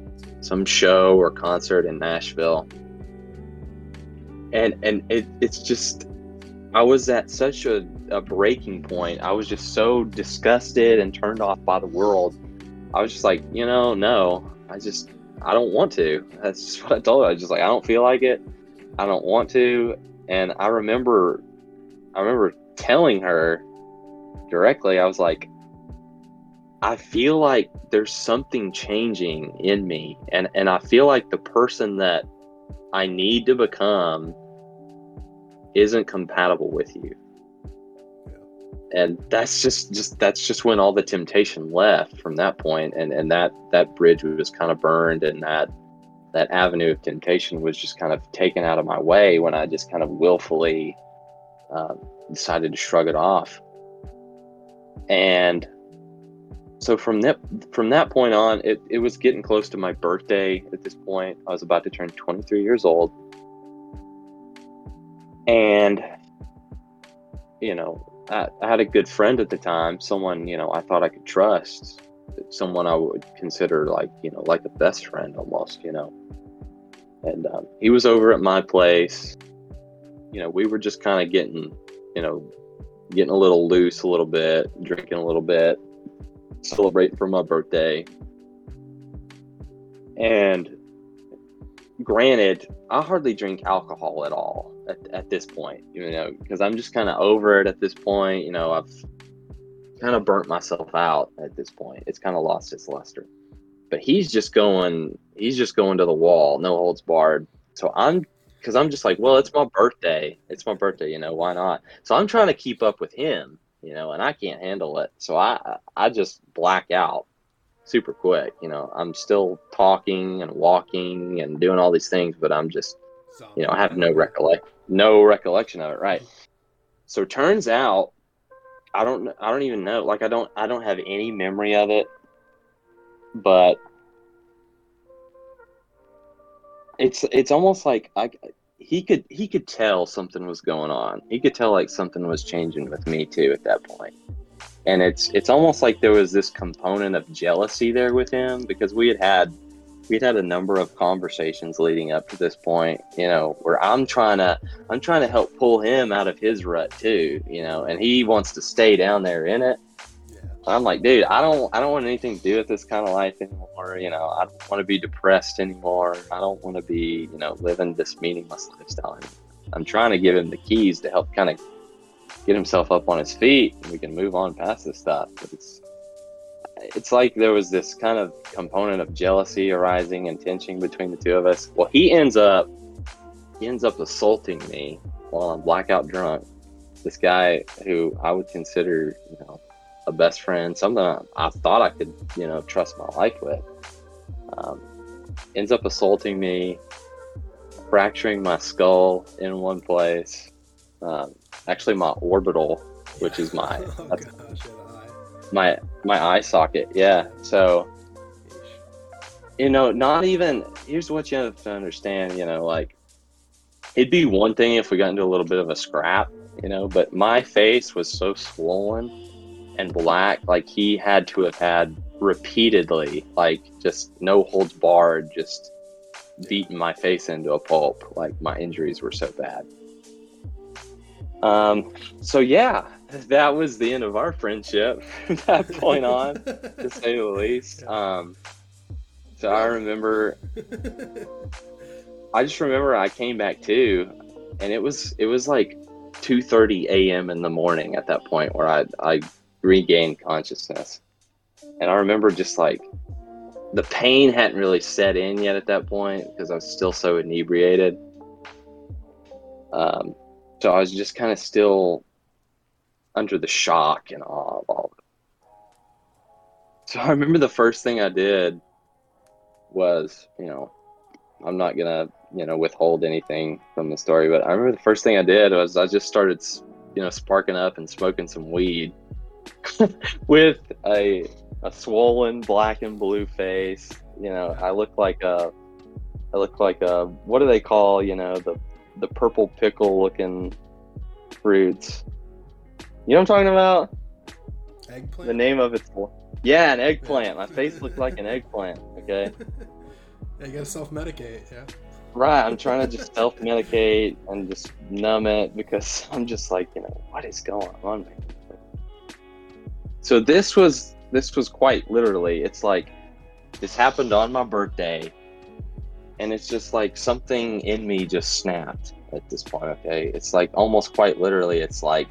some show or concert in Nashville, and and it, it's just I was at such a, a breaking point. I was just so disgusted and turned off by the world. I was just like, you know, no, I just I don't want to. That's just what I told her. I was just like, I don't feel like it. I don't want to. And I remember, I remember telling her directly, I was like, I feel like there's something changing in me. And, and I feel like the person that I need to become isn't compatible with you. And that's just just that's just when all the temptation left from that point and and that that bridge was kind of burned and that that avenue of temptation was just kind of taken out of my way when i just kind of willfully um, decided to shrug it off. And so from that from that point on it, it was getting close to my birthday at this point. I was about to turn 23 years old and you know I, I had a good friend at the time, someone, you know, I thought I could trust, someone I would consider like, you know, like a best friend almost, you know. And um, he was over at my place. You know, we were just kind of getting, you know, getting a little loose a little bit, drinking a little bit, celebrating for my birthday. And granted, I hardly drink alcohol at all at, at this point, you know, because I'm just kind of over it at this point. You know, I've kind of burnt myself out at this point. It's kind of lost its luster. But he's just going, he's just going to the wall, no holds barred. So I'm, because I'm just like, well, it's my birthday. It's my birthday, you know, why not? So I'm trying to keep up with him, you know, and I can't handle it. So I, I just black out super quick. You know, I'm still talking and walking and doing all these things, but I'm just, you know, I have no recollect, no recollection of it. Right. So turns out, I don't, I don't even know. Like, I don't, I don't have any memory of it, but it's, it's almost like I, he could, he could tell something was going on. He could tell like something was changing with me too at that point. and it's it's almost like there was this component of jealousy there with him because we had had we'd had a number of conversations leading up to this point you know where i'm trying to i'm trying to help pull him out of his rut too you know and he wants to stay down there in it yeah. i'm like dude i don't i don't want anything to do with this kind of life anymore you know i don't want to be depressed anymore i don't want to be you know living this meaningless lifestyle i'm trying to give him the keys to help kind of get himself up on his feet and we can move on past this stuff. But it's it's like there was this kind of component of jealousy arising and tension between the two of us. Well, he ends up he ends up assaulting me while I'm blackout drunk. This guy who I would consider, you know, a best friend, something I, I thought I could, you know, trust my life with, um, ends up assaulting me, fracturing my skull in one place, um, actually my orbital, which is my oh, my my eye socket. Yeah. So you know, not even here's what you have to understand. You know, like it'd be one thing if we got into a little bit of a scrap, you know, but my face was so swollen and black, like he had to have had repeatedly, like just no holds barred, just beating my face into a pulp. Like my injuries were so bad. Um, so yeah, that was the end of our friendship from that point on, to say the least. Um, so I remember, I just remember I came back too, and it was it was like two thirty a.m. in the morning at that point where I I regained consciousness, and I remember just like the pain hadn't really set in yet at that point because I was still so inebriated. Um, so I was just kind of still under the shock and awe of all of it. So I remember the first thing I did was, you know, I'm not gonna, you know, withhold anything from the story, but I remember the first thing I did was I just started, you know, sparking up and smoking some weed with a a swollen black and blue face. You know, I look like a, I look like a, what do they call, you know, the the purple pickle looking fruits. You know what I'm talking about? Eggplant. The name of it's yeah, an eggplant. My face looks like an eggplant. Okay. yeah, you gotta self medicate. Yeah. Right. I'm trying to just self medicate and just numb it because I'm just like, you know, what is going on? So this was this was quite literally. It's like this happened on my birthday and it's just like something in me just snapped at this point okay it's like almost quite literally it's like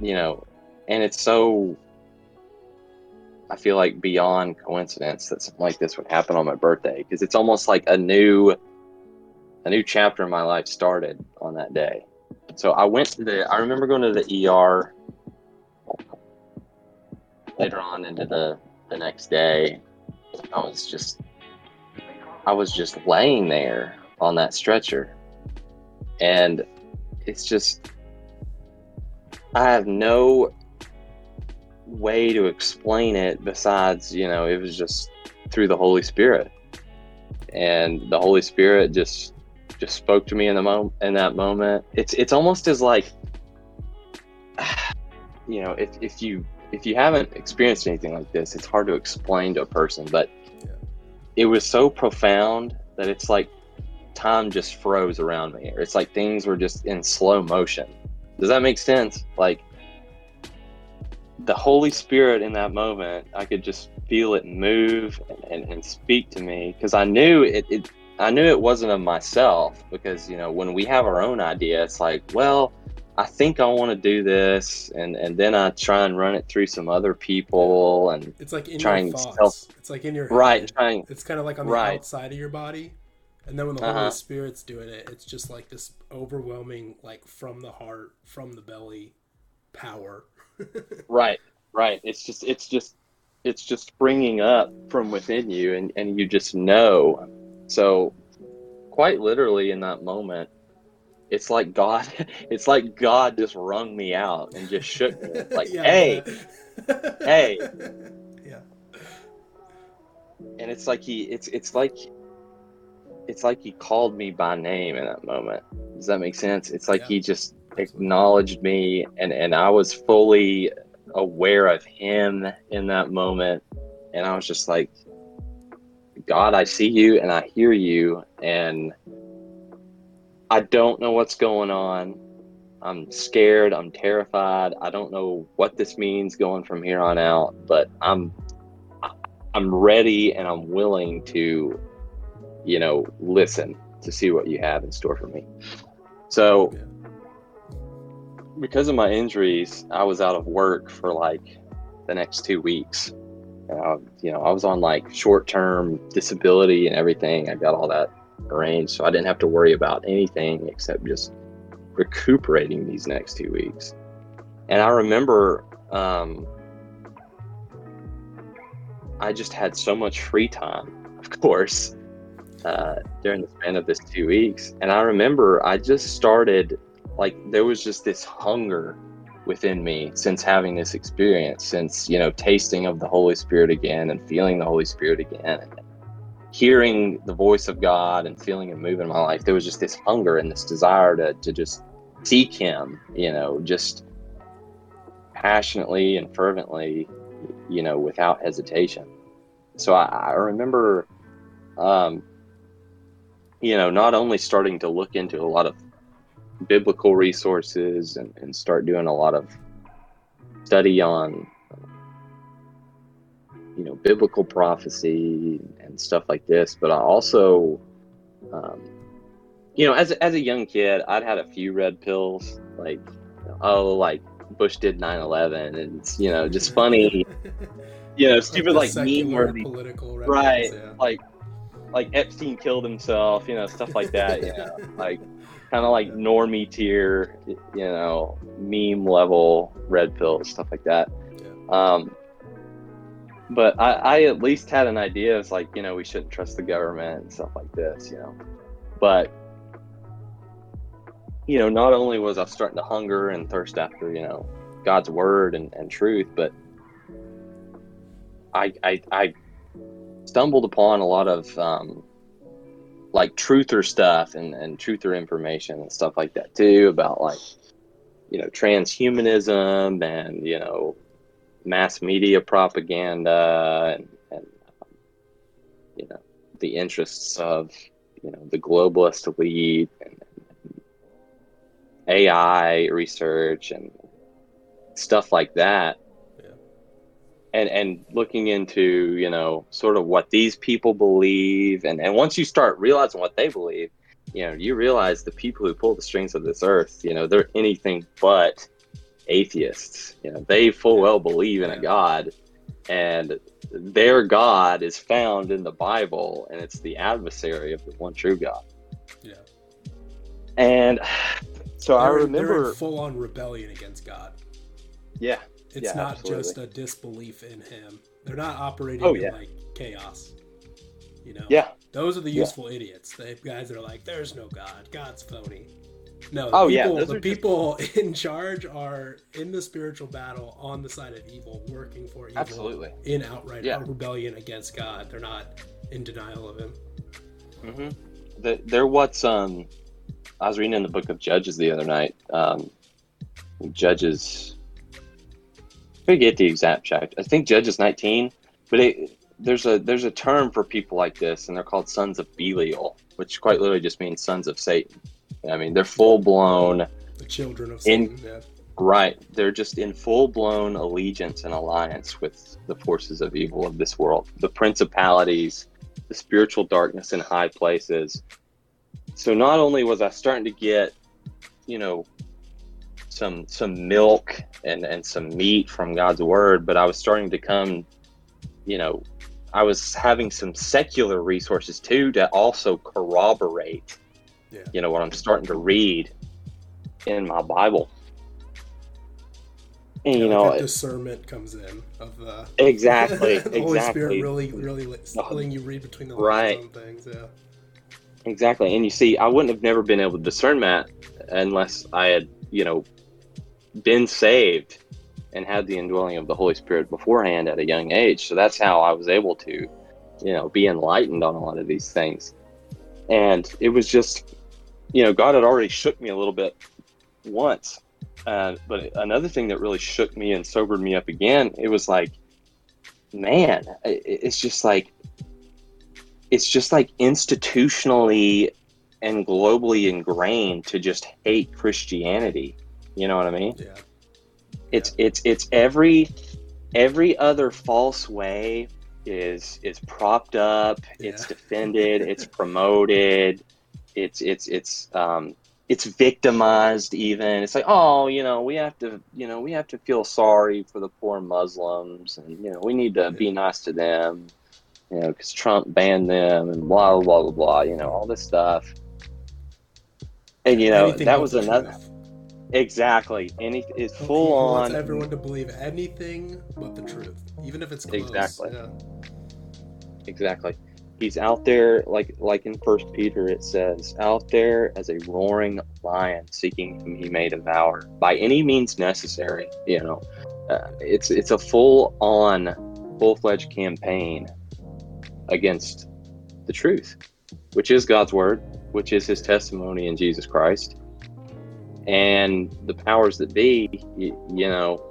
you know and it's so i feel like beyond coincidence that something like this would happen on my birthday because it's almost like a new a new chapter in my life started on that day. So I went to the. I remember going to the ER later on into the the next day. I was just I was just laying there on that stretcher, and it's just I have no way to explain it besides you know it was just through the Holy Spirit, and the Holy Spirit just just spoke to me in the moment in that moment. It's it's almost as like you know if if you if you haven't experienced anything like this, it's hard to explain to a person, but yeah. it was so profound that it's like time just froze around me. It's like things were just in slow motion. Does that make sense? Like the Holy Spirit in that moment, I could just feel it move and, and, and speak to me because I knew it, it I knew it wasn't of myself because you know when we have our own idea, it's like, well, I think I want to do this, and and then I try and run it through some other people, and it's like in trying your thoughts. Self, it's like in your head. right. Trying. It's kind of like on the right. outside of your body, and then when the uh-huh. Holy Spirit's doing it, it's just like this overwhelming, like from the heart, from the belly, power. right. Right. It's just. It's just. It's just springing up from within you, and and you just know so, quite literally in that moment, it's like God, it's like God just wrung me out and just shook me. Like, yeah, hey, hey. Yeah. And it's like he, it's it's like, it's like he called me by name in that moment. Does that make sense? It's like yeah. he just acknowledged me, and and I was fully aware of him in that moment, and I was just like, God, I see you and I hear you, and I don't know what's going on. I'm scared. I'm terrified. I don't know what this means going from here on out, but I'm I'm ready and I'm willing to, you know, listen to see what you have in store for me. So, because of my injuries, I was out of work for like the next two weeks. Uh, you know, I was on like short term disability and everything. I got all that arranged, so I didn't have to worry about anything except just recuperating these next two weeks. And I remember um, I just had so much free time, of course, uh, during the span of this two weeks. And I remember I just started, like, there was just this hunger within me since having this experience, since, you know, tasting of the Holy Spirit again and feeling the Holy Spirit again and hearing the voice of God and feeling Him move in my life. There was just this hunger and this desire to, to just seek Him, you know, just passionately and fervently, you know, without hesitation. So I, I remember, um, you know, not only starting to look into a lot of biblical resources and, and start doing a lot of study on you know biblical prophecy and stuff like this but i also um, you know as, as a young kid i'd had a few red pills like oh like bush did 9-11 and it's you know just funny you know stupid like, like meme worthy political right yeah. like like epstein killed himself you know stuff like that you know like kind of like normie tier, you know, meme level red pill stuff like that. Yeah. Um, but I, I at least had an idea. It's like you know we shouldn't trust the government and stuff like this, you know. But you know, not only was I starting to hunger and thirst after you know God's word and, and truth, but I, I I stumbled upon a lot of um, like truther stuff and, and truther information and stuff like that too about like you know transhumanism and you know mass media propaganda and, and um, you know the interests of you know the globalist elite and, and AI research and stuff like that and and looking into you know sort of what these people believe. And and once you start realizing what they believe you know you realize the people who pull the strings of this earth you know they're anything but atheists. You know they full well believe in a god and their god is found in the bible and it's the adversary of the one true god. Yeah. And so I They're- remember, full-on rebellion against God. yeah, It's Yeah, not absolutely. just a disbelief in Him. They're not operating Oh, in like chaos. You know. yeah, Those are the Yeah. useful idiots. The guys that are like, "There's no God. God's phony." No. the Oh, yeah, people- those The are just- people in charge are in the spiritual battle on the side of evil, working for evil. absolutely. In outright Yeah. rebellion against God. They're not in denial of Him. hmm The, they're what's um. I was reading in the book of Judges the other night. Um, Judges. Forget the exact chapter. I think Judges 19, but it, there's a there's a term for people like this, and they're called sons of Belial, which quite literally just means sons of Satan. I mean, they're full blown. The children of In- yeah. Right. They're just in full blown allegiance and alliance with the forces of evil of this world, the principalities, the spiritual darkness in high places. So not only was I starting to get, you know, some some milk and, and some meat from God's word, but I was starting to come, you know, I was having some secular resources too to also corroborate, Yeah. you know, what I'm starting to read in my Bible. And you know, that discernment comes in of the uh, exactly, the Holy Spirit really, really let- uh, letting you read between the lines Right. things. Yeah. exactly. And you see, I wouldn't have never been able to discern that unless I had, you know, been saved and had the indwelling of the Holy Spirit beforehand at a young age. So that's how I was able to, you know, be enlightened on a lot of these things. And it was just, you know, God had already shook me a little bit once. Uh, but another thing that really shook me and sobered me up again, it was like, man, it's just like, it's just like institutionally and globally ingrained to just hate Christianity. You know what I mean? Yeah. It's it's it's every every other false way is is propped up, it's defended, it's promoted, it's it's it's um it's victimized even. It's like, oh, you know, we have to, you know, we have to feel sorry for the poor Muslims and you know, we need to be nice to them. You know, because Trump banned them and blah blah blah blah. You know, all this stuff. And you know, Anything that was another. Exactly. Any it's He full wants on everyone to believe anything but the truth, even if it's close. Exactly. Yeah. exactly. He's out there like like in First Peter it says, out there as a roaring lion seeking whom he may devour by any means necessary. You know, uh, it's it's a full on, full fledged campaign against the truth, which is God's word, which is His testimony in Jesus Christ, and the powers that be. You, you know,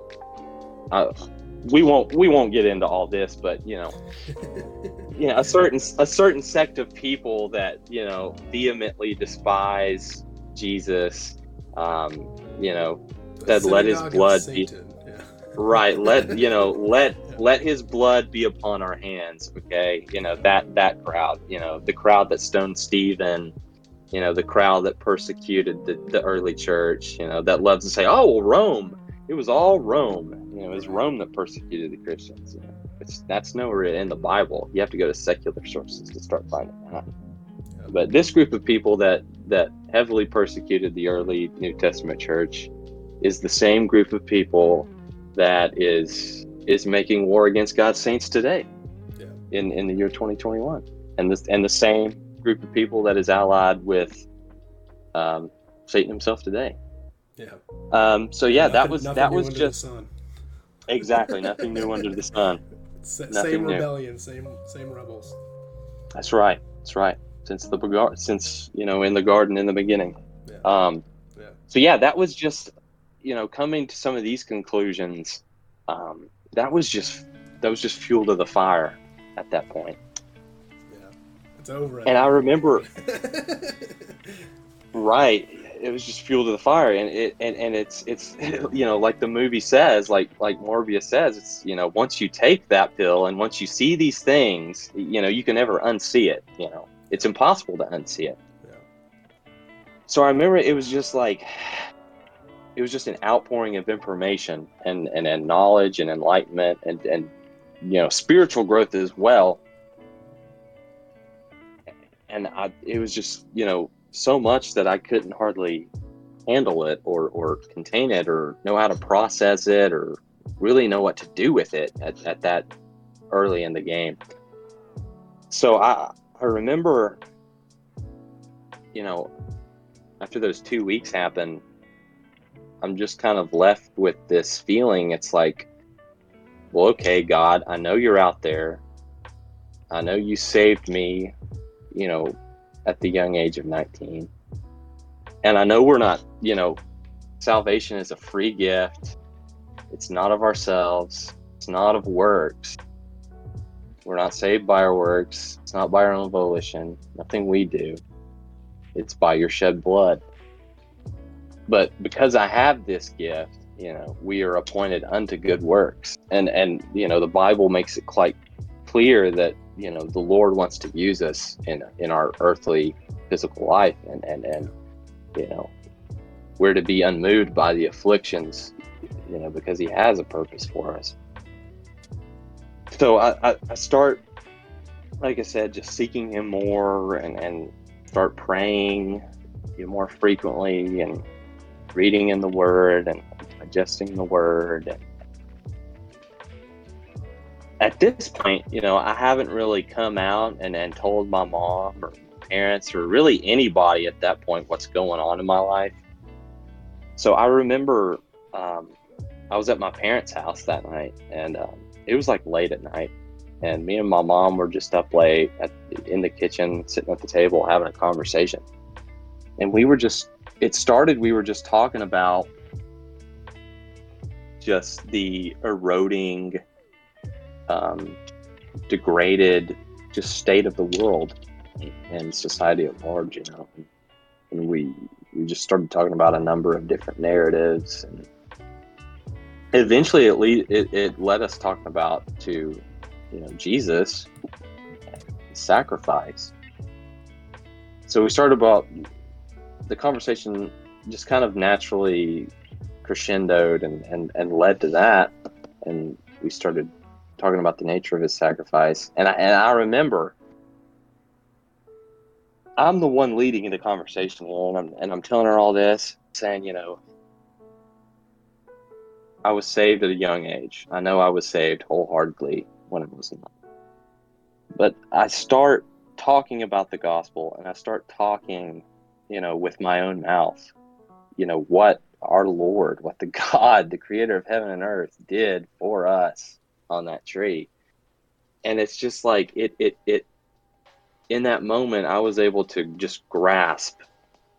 uh, we won't we won't get into all this, but you know, you know, a certain a certain sect of people that you know vehemently despise Jesus. Um, you know, Said, "Let his blood be- Yeah. right let you know let Yeah. let his blood be upon our hands okay you know that that crowd you know the crowd that stoned stephen you know the crowd that persecuted the, the early church you know that loves to say oh well rome it was all rome. You know it was rome that persecuted the christians you know. It's that's nowhere in the bible. You have to go to secular sources to start finding that. But this group of people that that heavily persecuted the early new testament church is the same group of people that is is making war against God's saints today Yeah. in in the year 2021 and this and the same group of people that is allied with um, Satan himself today Yeah. um, so yeah that was that was just exactly nothing new under the sun nothing same new. rebellion, same same rebels. that's right that's right since the begar- since you know in the garden in the beginning Yeah. um, Yeah. so yeah that was just you know coming to some of these conclusions um, that was just that was just fuel to the fire at that point. It's over. and i remember right. It was just fuel to the fire. And it and, and it's it's you know like the movie says like like Morpheus says it's you know once you take that pill and once you see these things you know you can never unsee it you know. It's impossible to unsee it. Yeah. so i remember it was just like it was just an outpouring of information and and, and knowledge and enlightenment and and you know spiritual growth as well and I, it was just you know so much that I couldn't hardly handle it or, or contain it or know how to process it or really know what to do with it at, at that early in the game. So I I remember, you know, after those two weeks happened, I'm just kind of left with this feeling. It's like, well, okay, God, I know you're out there. I know you saved me, you know, at the young age of 19. And I know we're not, you know, salvation is a free gift. It's not of ourselves, it's not of works. We're not saved by our works, it's not by our own volition, nothing we do. It's by your shed blood. But because I have this gift, you know, we are appointed unto good works. And and you know, the Bible makes it quite clear that, you know, the Lord wants to use us in in our earthly physical life and and and you know, we're to be unmoved by the afflictions, you know, because he has a purpose for us. So I, I, I start, like I said, just seeking him more and, and start praying you know, more frequently and reading in the word and digesting the word. And at this point, you know, I haven't really come out and, and told my mom or parents or really anybody at that point what's going on in my life. So I remember um, I was at my parents' house that night, and um, it was like late at night, and me and my mom were just up late at, in the kitchen, sitting at the table having a conversation, and we were just. It started. We were just talking about just the eroding, um, degraded, just state of the world and society at large, you know. And we we just started talking about a number of different narratives, and eventually it lead, it, it led us talking about to you know Jesus sacrifice. So we started about the conversation just kind of naturally crescendoed and, and, and led to that. And we started talking about the nature of his sacrifice. And I, and I remember I'm the one leading in the conversation here, and I'm, and I'm telling her all this, saying, you know, I was saved at a young age. I know I was saved wholeheartedly when I was not. But I start talking about the gospel and I start talking, you know, with my own mouth, you know, what our Lord, what the God, the creator of heaven and earth, did for us on that tree. And it's just like it it it in that moment I was able to just grasp,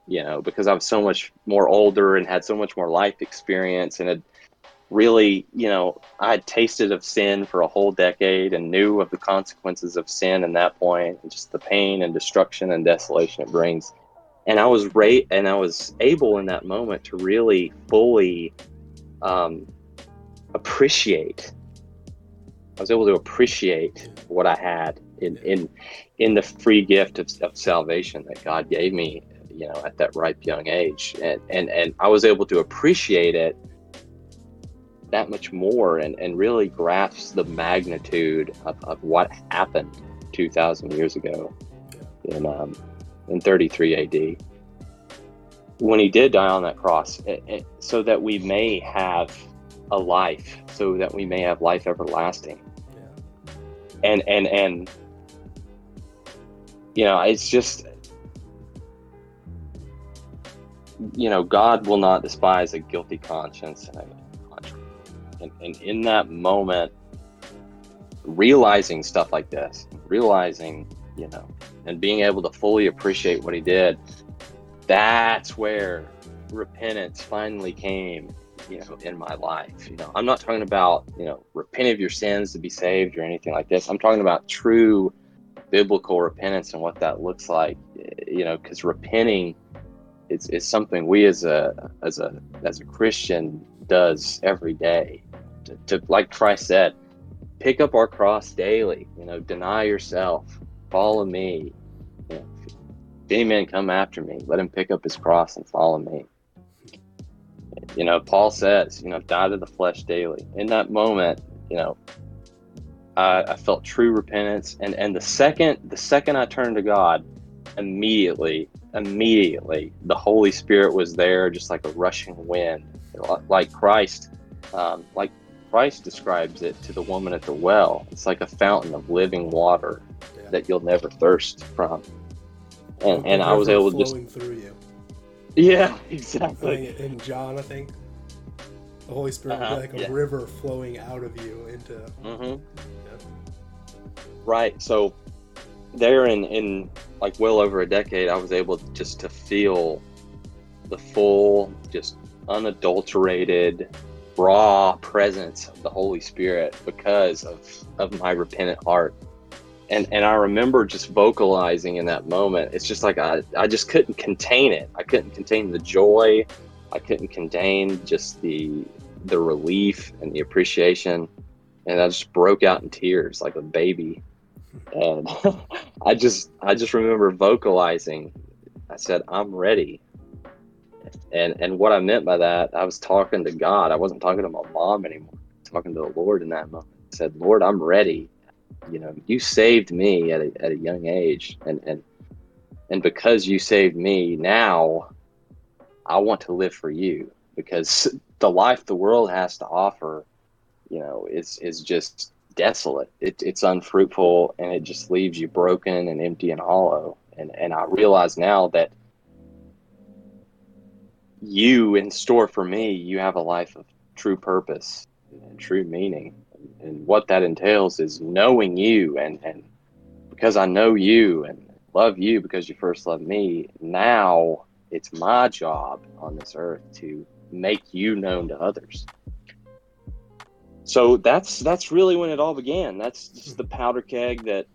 you know, because I was so much more older and had so much more life experience and had really, you know, I had tasted of sin for a whole decade and knew of the consequences of sin in that point, and just the pain and destruction and desolation it brings. And I was right, and I was able in that moment to really fully um, appreciate. I was able to appreciate what I had in in in the free gift of, of salvation that God gave me, you know, at that ripe young age, and and and I was able to appreciate it that much more and, and really grasp the magnitude of, of what happened 2,000 years ago in, um, in 33 AD when he did die on that cross, it, it, so that we may have a life, so that we may have life everlasting. And and and you know, it's just you know, God will not despise a guilty conscience. And and, and in that moment, realizing stuff like this, realizing, you know, and being able to fully appreciate what he did, that's where repentance finally came, you know, in my life. You know, I'm not talking about, you know, repent of your sins to be saved or anything like this. I'm talking about true biblical repentance and what that looks like, you know, because repenting is, is something we as a as a as a Christian does every day to, to like Christ said, pick up our cross daily. You know, deny yourself, follow me. You know, if any man come after me, let him pick up his cross and follow me. You know, Paul says, you know, die to the flesh daily. In that moment, you know, I, I felt true repentance, and and the second the second I turned to God, immediately, immediately, the Holy Spirit was there, just like a rushing wind, like Christ, um, like Christ describes it to the woman at the well. It's like a fountain of living water yeah. that you'll never thirst from. And, and I was able to just through you. Yeah, exactly. In John, I think the Holy Spirit uh-huh, like a yeah. river flowing out of you into. Mm-hmm. Right. So there in in like well over a decade, I was able just to feel the full, just unadulterated, raw presence of the Holy Spirit because of of my repentant heart. And and I remember just vocalizing in that moment. It's just like I I just couldn't contain it. I couldn't contain the joy. I couldn't contain just the the relief and the appreciation and I just broke out in tears like a baby and I just I just remember vocalizing. I said, "I'm ready." And and what I meant by that, I was talking to God. I wasn't talking to my mom anymore. talking to the Lord in that moment. I said, "Lord, I'm ready." You know, you saved me at a, at a young age, and and and because you saved me, now I want to live for you because the life the world has to offer, you know, is is just desolate. It, it's unfruitful and it just leaves you broken and empty and hollow. And, and I realize now that you, in store for me, you have a life of true purpose and true meaning. And what that entails is knowing you. And, and because I know you and love you because you first loved me, now it's my job on this earth to make you known to others so that's that's really when it all began. That's just the powder keg that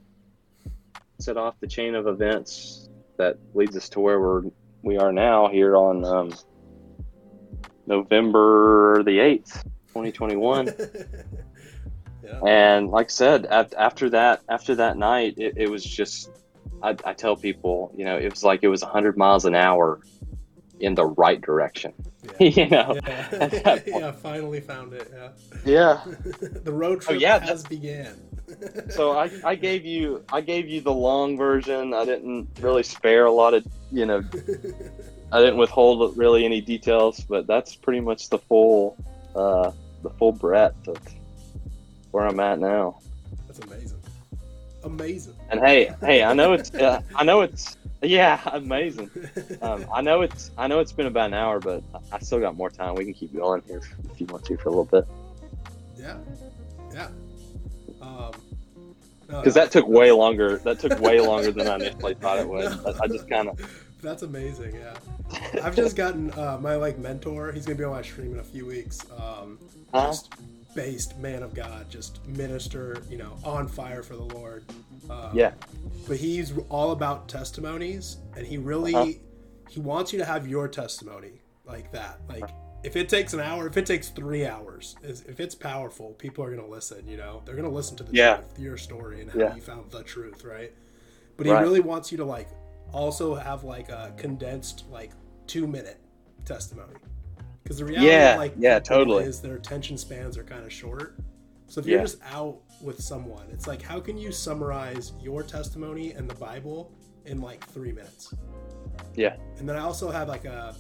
set off the chain of events that leads us to where we're we are now here on um, November the eighth, twenty twenty one. And like I said, after that after that night, it, it was just I, I tell people, you know, it was like it was hundred miles an hour in the right direction. Yeah. you know, yeah. yeah, finally found it. Yeah. Yeah. the road oh, trip oh, yeah, has began. so I, I gave you I gave you the long version. I didn't really spare a lot of you know I didn't withhold really any details, but that's pretty much the full uh, the full breadth of where I'm at now. That's amazing. Amazing. And hey, hey, I know it's uh, I know it's yeah, amazing. Um, I know it's I know it's been about an hour, but I still got more time. We can keep going here if you want to for a little bit. Yeah, yeah. Um, because no, that took way longer. That took way longer than I initially thought it would. I, I just kind of. That's amazing. Yeah, I've just gotten uh, my like mentor. He's gonna be on my stream in a few weeks. Um, uh-huh. Just based man of God, just minister. You know, on fire for the Lord. Um, yeah. But he's all about testimonies, and he really uh-huh. he wants you to have your testimony like that. Like if it takes an hour, if it takes three hours, if it's powerful, people are going to listen. You know, they're going to listen to the yeah. truth, your story, and how yeah. you found the truth, right? But he right. really wants you to like also have like a condensed like two minute testimony because the reality yeah, like yeah totally is their attention spans are kind of short so if you're just out with someone, it's like how can you summarize your testimony and the Bible in like three minutes? Yeah. And then I also have like a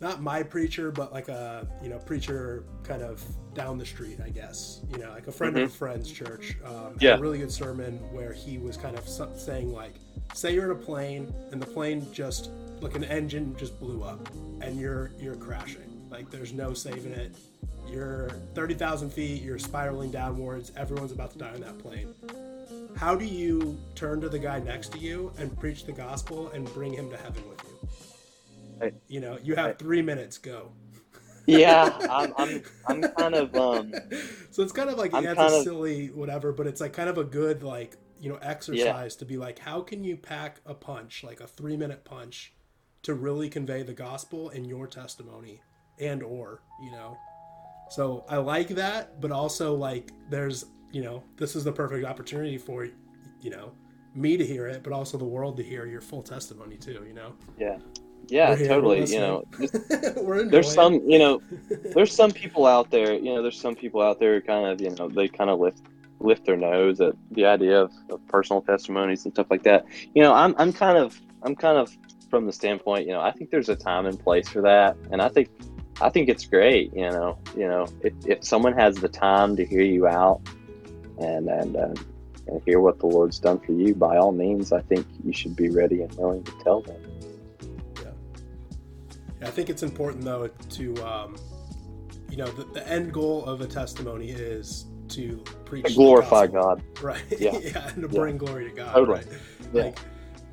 not my preacher, but like a you know preacher kind of down the street, I guess. You know, like a friend mm-hmm. of a friend's church. Um, yeah. a really good sermon where he was kind of saying like, say you're in a plane and the plane just like an engine just blew up and you're you're crashing. Like there's no saving it you're 30,000 feet, you're spiraling downwards, everyone's about to die on that plane. How do you turn to the guy next to you and preach the gospel and bring him to heaven with you? I, you know, you have I, three minutes, go. yeah, I'm, I'm, I'm kind of, um, so it's kind of like, yeah, it's a silly whatever, but it's like kind of a good, like, you know, exercise yeah. to be like, how can you pack a punch, like a three minute punch to really convey the gospel in your testimony and or, you know, so I like that, but also like there's you know this is the perfect opportunity for you know me to hear it, but also the world to hear your full testimony too. You know. Yeah. Yeah, totally. You know, there's some, you know, there's some people out there. You know, there's some people out there kind of, you know, they kind of lift lift their nose at the idea of, of personal testimonies and stuff like that. You know, I'm I'm kind of I'm kind of from the standpoint, you know, I think there's a time and place for that, and I think I think it's great. You know, you know, if, if someone has the time to hear you out and and uh, and hear what the Lord's done for you, by all means, I think you should be ready and willing to tell them. Yeah, yeah I think it's important though to, um, you know, the, the end goal of a testimony is to preach, glorify God, right? Yeah, yeah and to bring glory to God, totally. right? Yeah. Like,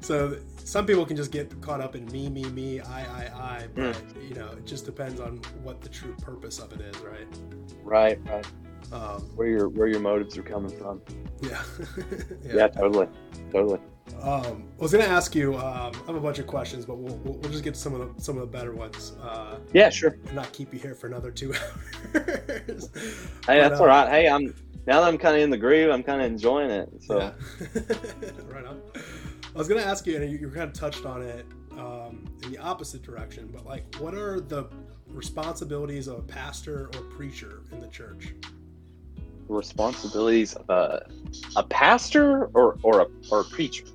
so some people can just get caught up in me, me, me, I, I, I. But mm. you know, it just depends on what the true purpose of it is, right? Right, right. Um, where your where your motives are coming from. Yeah. yeah. yeah. totally, totally. Um, I was gonna ask you. Um, I have a bunch of questions, but we'll, we'll, we'll just get to some of the some of the better ones. Uh, yeah, sure. And not keep you here for another two hours. hey, but, that's uh, all right. Hey, I'm now that I'm kind of in the groove. I'm kind of enjoying it. So. Yeah. right on. I was gonna ask you, and you, you kind of touched on it um, in the opposite direction, but like, what are the responsibilities of a pastor or preacher in the church? Responsibilities of a a pastor or or a or a preacher?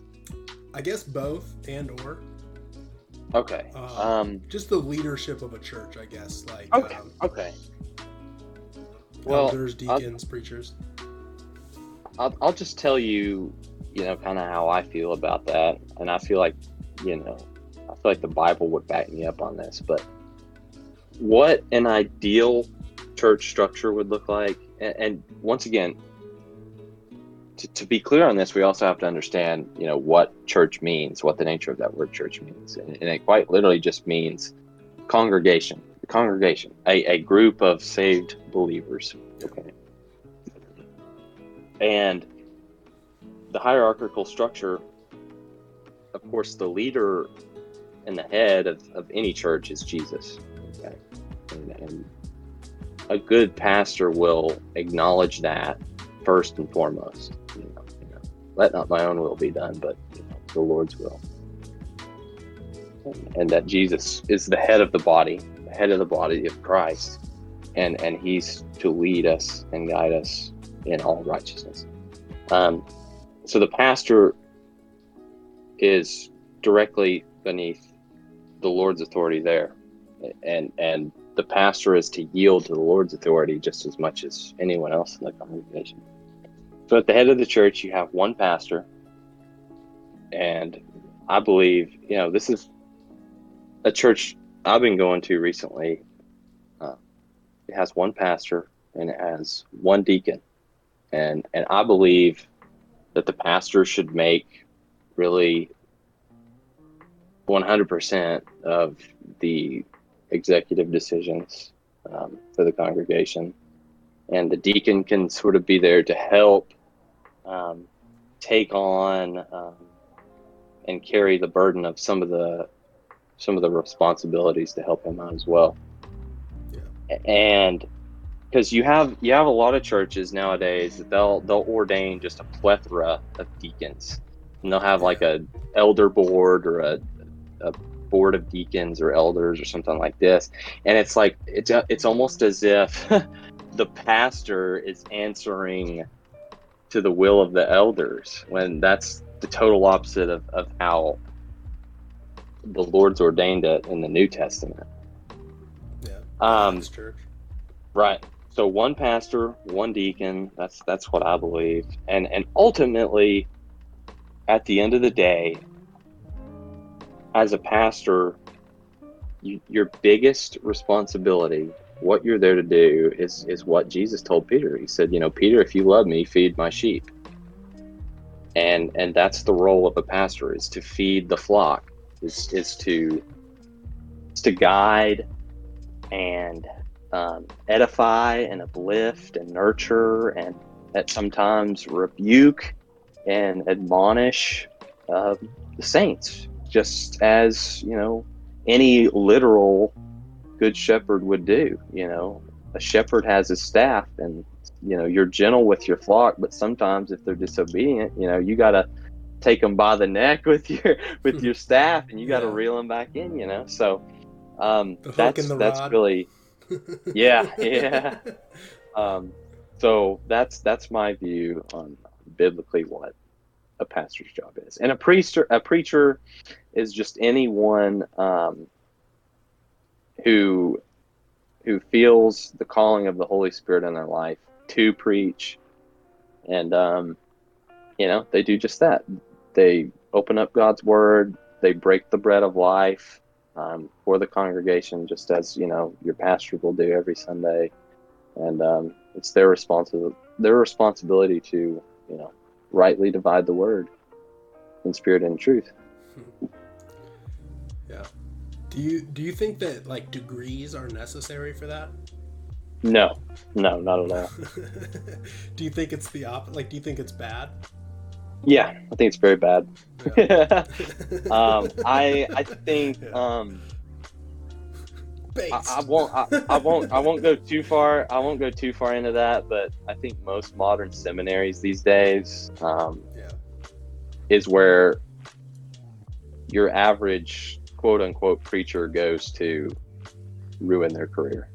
I guess both and or. Okay. Um, um, just the leadership of a church, I guess. Like. Okay. Um, okay. Well, elders, deacons, I'll, preachers. I'll, I'll just tell you you know, kind of how I feel about that. And I feel like, you know, I feel like the Bible would back me up on this. But what an ideal church structure would look like, and, and once again, to, to, be clear on this, we also have to understand, you know, what church means, what the nature of that word church means, and, and it quite literally just means congregation, congregation, a, a group of saved believers. Okay, and the hierarchical structure, of course, the leader and the head of, of any church is Jesus. Okay? And, and a good pastor will acknowledge that first and foremost. You know, you know, let not my own will be done, but you know, the Lord's will. And, and that Jesus is the head of the body, the head of the body of Christ, and and He's to lead us and guide us in all righteousness. Um, so the pastor is directly beneath the Lord's authority there, and and the pastor is to yield to the Lord's authority just as much as anyone else in the congregation. So at the head of the church, you have one pastor, and I believe you know this is a church I've been going to recently. Uh, it has one pastor and it has one deacon, and and I believe that the pastor should make really 100% of the executive decisions um, for the congregation. And the deacon can sort of be there to help um, take on um, and carry the burden of some of the some of the responsibilities to help him out as well. Yeah. And because you have you have a lot of churches nowadays that they'll they'll ordain just a plethora of deacons. And they'll have like a elder board or a, a board of deacons or elders or something like this. And it's like it's it's almost as if the pastor is answering to the will of the elders when that's the total opposite of, of how the lord's ordained it in the new testament. Yeah um church. right so one pastor, one deacon. That's that's what I believe. And and ultimately, at the end of the day, as a pastor, you, your biggest responsibility, what you're there to do, is is what Jesus told Peter. He said, you know, Peter, if you love me, feed my sheep. And and that's the role of a pastor is to feed the flock, is is to is to guide and um, edify and uplift and nurture and that sometimes rebuke and admonish uh, the saints, just as you know any literal good shepherd would do. You know, a shepherd has his staff, and you know you're gentle with your flock, but sometimes if they're disobedient, you know you got to take them by the neck with your with your staff, and you got to yeah. reel them back in. You know, so um, that's that's rod. really yeah, yeah. Um, So that's that's my view on biblically what a pastor's job is. And a preacher a preacher is just anyone um, who who feels the calling of the Holy Spirit in their life to preach, and um, you know they do just that. They open up God's Word. They break the bread of life um, for the congregation, just as you know your pastor will do every Sunday, and um, it's their responsibility their responsibility to you know rightly divide the word in spirit and truth. Yeah. Do you do you think that like degrees are necessary for that? No, no, not at all. do you think it's the op? Like, do you think it's bad? Yeah, I think it's very bad. Yeah. um, I I think um, I, I, won't I, I, won't I won't go too far I won't go too far into that, but I think most modern seminaries these days um, yeah. is where your average quote unquote preacher goes to ruin their career.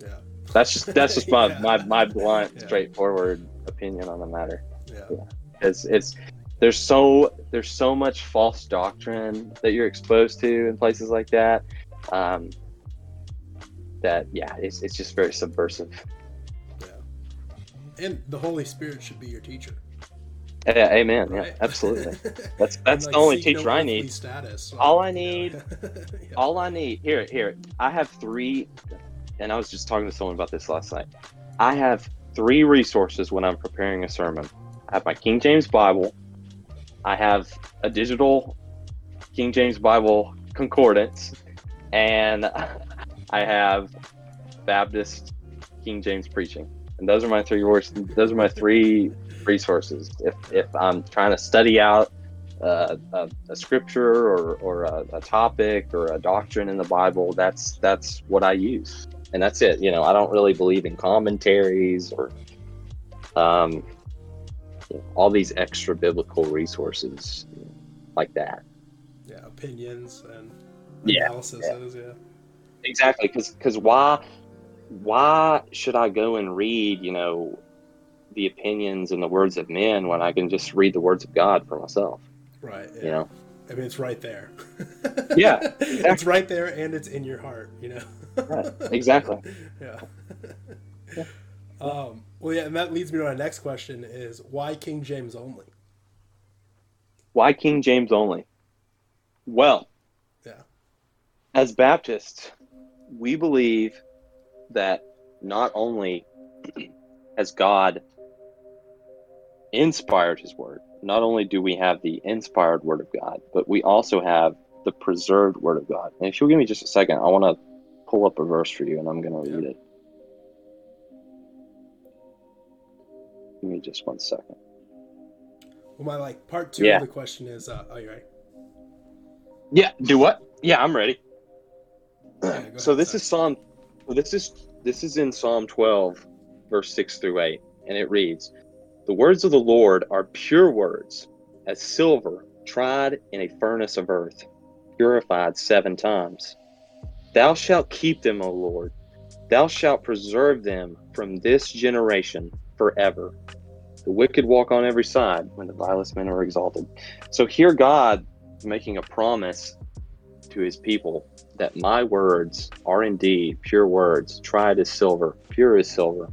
Yeah. That's just that's just my, yeah. my, my blunt, straightforward opinion on the matter. Yeah. It's it's there's so there's so much false doctrine that you're exposed to in places like that. Um, that yeah, it's it's just very subversive. Yeah. And the Holy Spirit should be your teacher. Yeah, amen. Right? Yeah, absolutely. That's that's like, the only teacher no I need. Status, all I need, yeah. all I need. Here, here. I have three, and I was just talking to someone about this last night. I have three resources when I'm preparing a sermon. I have my King James Bible. I have a digital King James Bible concordance, and I have Baptist King James preaching, and those are my three words. Those are my three resources. If if I'm trying to study out uh, a, a, scripture or, or a, a, topic or a doctrine in the Bible, that's that's what I use, and that's it. You know, I don't really believe in commentaries or um, you know, all these extra biblical resources like that. Yeah, opinions and analysis. Yeah, yeah. yeah. Exactly, because because why why should I go and read you know the opinions and the words of men when I can just read the words of God for myself. Right. Yeah. You know. I mean, it's right there. yeah, exactly. it's right there, and it's in your heart. You know. right. Exactly. yeah. yeah. Um, well, yeah, and that leads me to my next question: Is why King James only? Why King James only? Well, yeah. As Baptists, we believe that not only has God inspired his word. Not only do we have the inspired word of God, but we also have the preserved word of God. And if you'll give me just a second, I want to pull up a verse for you and I'm going to read it. Give me just one second. Well, my like part two yeah. of the question is, uh, are you ready? Yeah. Do what? Yeah, I'm ready. Yeah, so ahead, this sorry. is Psalm. This is this is in Psalm 12, verse 6 through 8, and it reads, the words of the Lord are pure words, as silver tried in a furnace of earth, purified seven times. Thou shalt keep them, O Lord. Thou shalt preserve them from this generation forever. The wicked walk on every side when the vilest men are exalted. So here God making a promise to his people that my words are indeed pure words, tried as silver, pure as silver,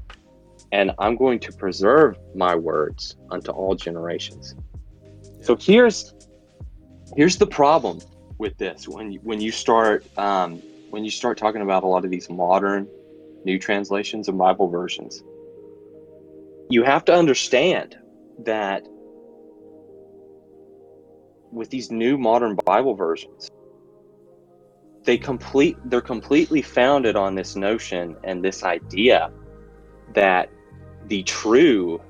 and I'm going to preserve my words unto all generations. Yeah. So here's here's the problem with this when you, when you start um, when you start talking about a lot of these modern new translations and Bible versions. You have to understand that with these new modern Bible versions, they complete they're completely founded on this notion and this idea that the true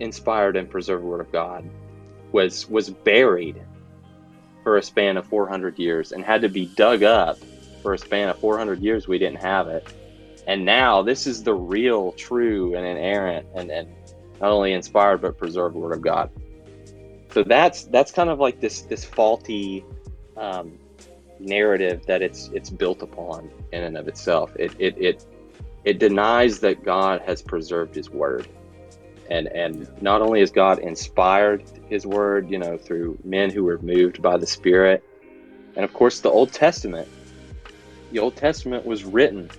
inspired and preserved word of God was was buried for a span of 400 years and had to be dug up for a span of 400 years. We didn't have it and now this is the real true and inerrant and, and not only inspired but preserved word of god. So that's that's kind of like this this faulty um, narrative that it's it's built upon in and of itself. It, it it it denies that God has preserved His Word, and and not only has God inspired His Word, you know, through men who were moved by the Spirit, and of course the Old Testament. The Old Testament was written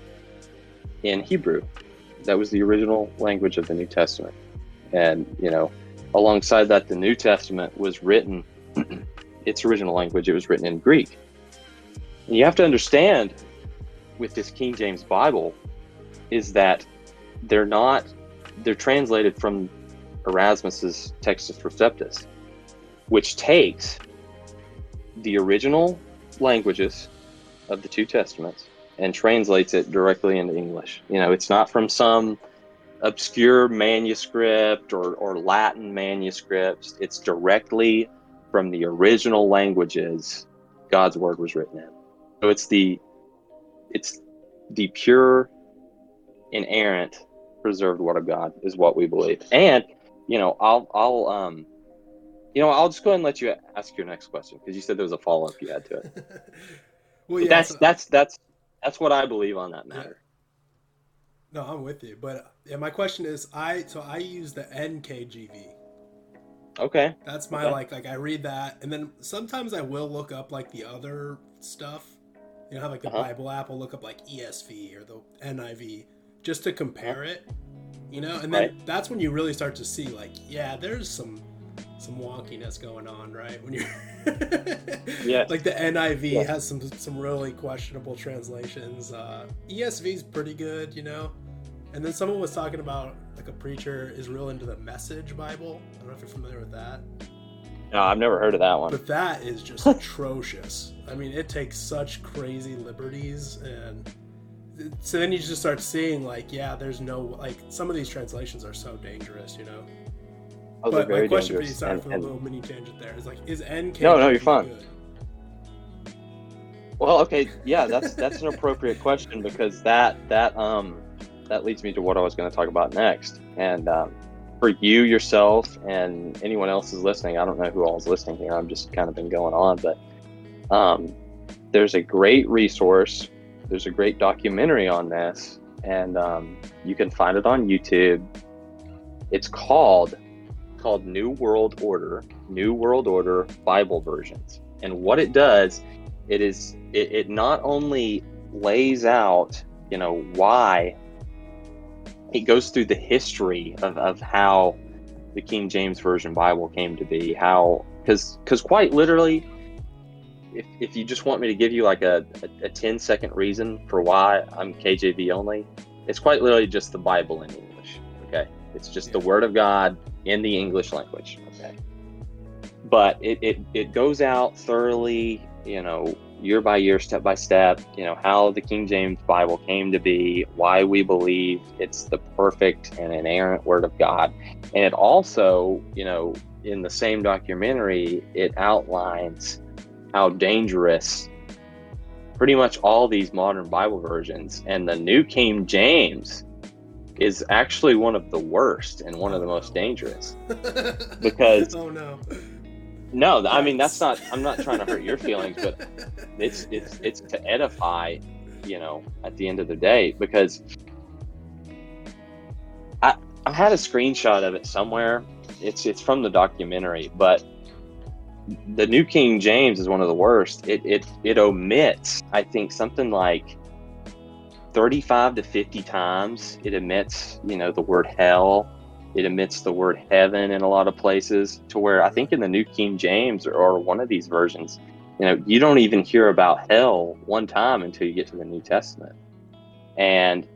in Hebrew. That was the original language of the New Testament, and you know, alongside that, the New Testament was written. its original language, it was written in Greek. And you have to understand with this King James Bible is that they're not they're translated from Erasmus's Textus Receptus, which takes the original languages of the two testaments and translates it directly into English. You know, it's not from some obscure manuscript or, or Latin manuscripts. It's directly from the original languages God's word was written in. So it's the it's the pure, inerrant, preserved word of God is what we believe. And you know, I'll I'll um, you know, I'll just go ahead and let you ask your next question because you said there was a follow up you had to it. well, yeah, that's so, that's that's that's what I believe on that matter. Yeah. No, I'm with you, but yeah, my question is, I so I use the NKJV. Okay. That's my okay. like like I read that, and then sometimes I will look up like the other stuff you know, have like the uh-huh. Bible app will look up like ESV or the NIV just to compare uh-huh. it. You know, and then right. that's when you really start to see like, yeah, there's some some wonkiness going on, right? When you're yeah, like the NIV yeah. has some some really questionable translations. Uh, ESV is pretty good, you know. And then someone was talking about like a preacher is real into the Message Bible. I don't know if you're familiar with that. No, I've never heard of that one. But that is just atrocious. I mean, it takes such crazy liberties, and so then you just start seeing like, yeah, there's no like some of these translations are so dangerous, you know. Those but my question dangerous. for you, sorry and, for and... a little mini tangent there, is like, is NK? No, no, you're fine. Good? Well, okay, yeah, that's that's an appropriate question because that that um that leads me to what I was going to talk about next, and um, for you yourself and anyone else is listening, I don't know who all is listening here. I'm just kind of been going on, but um, there's a great resource. There's a great documentary on this, and um, you can find it on YouTube. It's called called New World Order, New World Order Bible versions. And what it does, it is it, it not only lays out, you know, why it goes through the history of, of how the King James Version Bible came to be. How, because because quite literally, if, if you just want me to give you like a, a, a 10 second reason for why I'm KJV only, it's quite literally just the Bible in English. Okay. It's just the Word of God in the English language. Okay. But it, it, it goes out thoroughly, you know, year by year, step by step, you know, how the King James Bible came to be, why we believe it's the perfect and inerrant Word of God. And it also, you know, in the same documentary, it outlines how dangerous pretty much all these modern Bible versions and the New King James is actually one of the worst and one of the most dangerous because oh no no, I mean that's not. I'm not trying to hurt your feelings, but it's it's it's to edify, you know, at the end of the day because I I had a screenshot of it somewhere. It's it's from the documentary, but the New King James is one of the worst. It it it omits I think something like 35 to 50 times. It omits you know the word hell it omits the word heaven in a lot of places to where I think in the New King James or, or one of these versions, you know, you don't even hear about hell one time until you get to the New Testament. And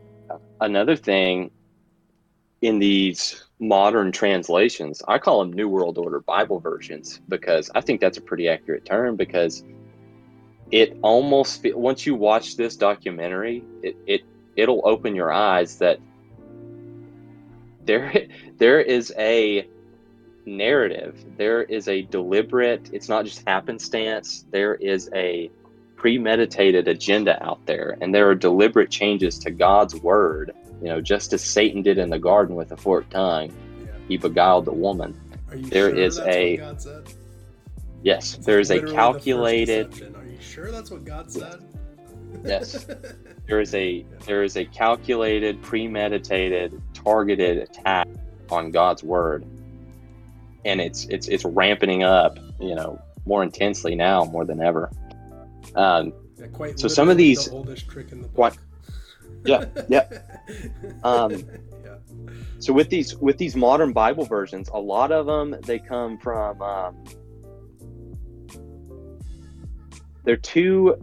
another thing in these modern translations, I call them New World Order Bible versions because I think that's a pretty accurate term because it almost once you watch this documentary, it, it it'll open your eyes that there there is a narrative. There is a deliberate it's not just happenstance. There is a premeditated agenda out there and there are deliberate changes to god's word you know just as satan did in the garden with a forked tongue. Yeah. he beguiled the woman. There sure is a yes there is a calculated sure that's what god said Yes. There is a there is a calculated, premeditated, targeted attack on God's word. And it's it's it's ramping up, you know, more intensely now more than ever. Um, Yeah, quite So some of these- the oldest trick in the book. What? Yeah, yeah. Um, yeah. so with these with these modern bible versions a lot of them they come from um, they're two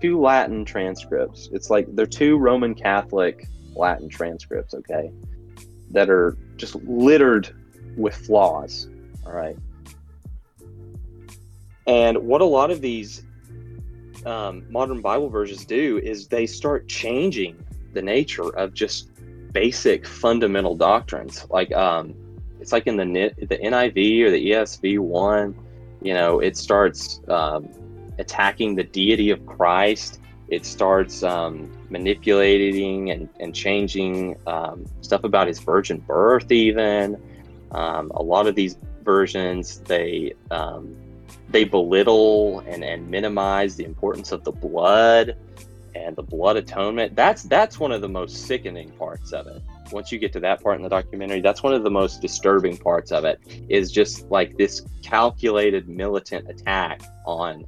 two latin transcripts it's like they're two roman catholic latin transcripts okay that are just littered with flaws all right and what a lot of these um, modern bible versions do is they start changing the nature of just basic fundamental doctrines. Like um, it's like in the the NIV or the ESV one, you know, it starts um, attacking the deity of Christ. It starts um, manipulating and, and changing um, stuff about his virgin birth. Even um, a lot of these versions, they um, they belittle and, and minimize the importance of the blood and the blood atonement that's that's one of the most sickening parts of it once you get to that part in the documentary that's one of the most disturbing parts of it is just like this calculated militant attack on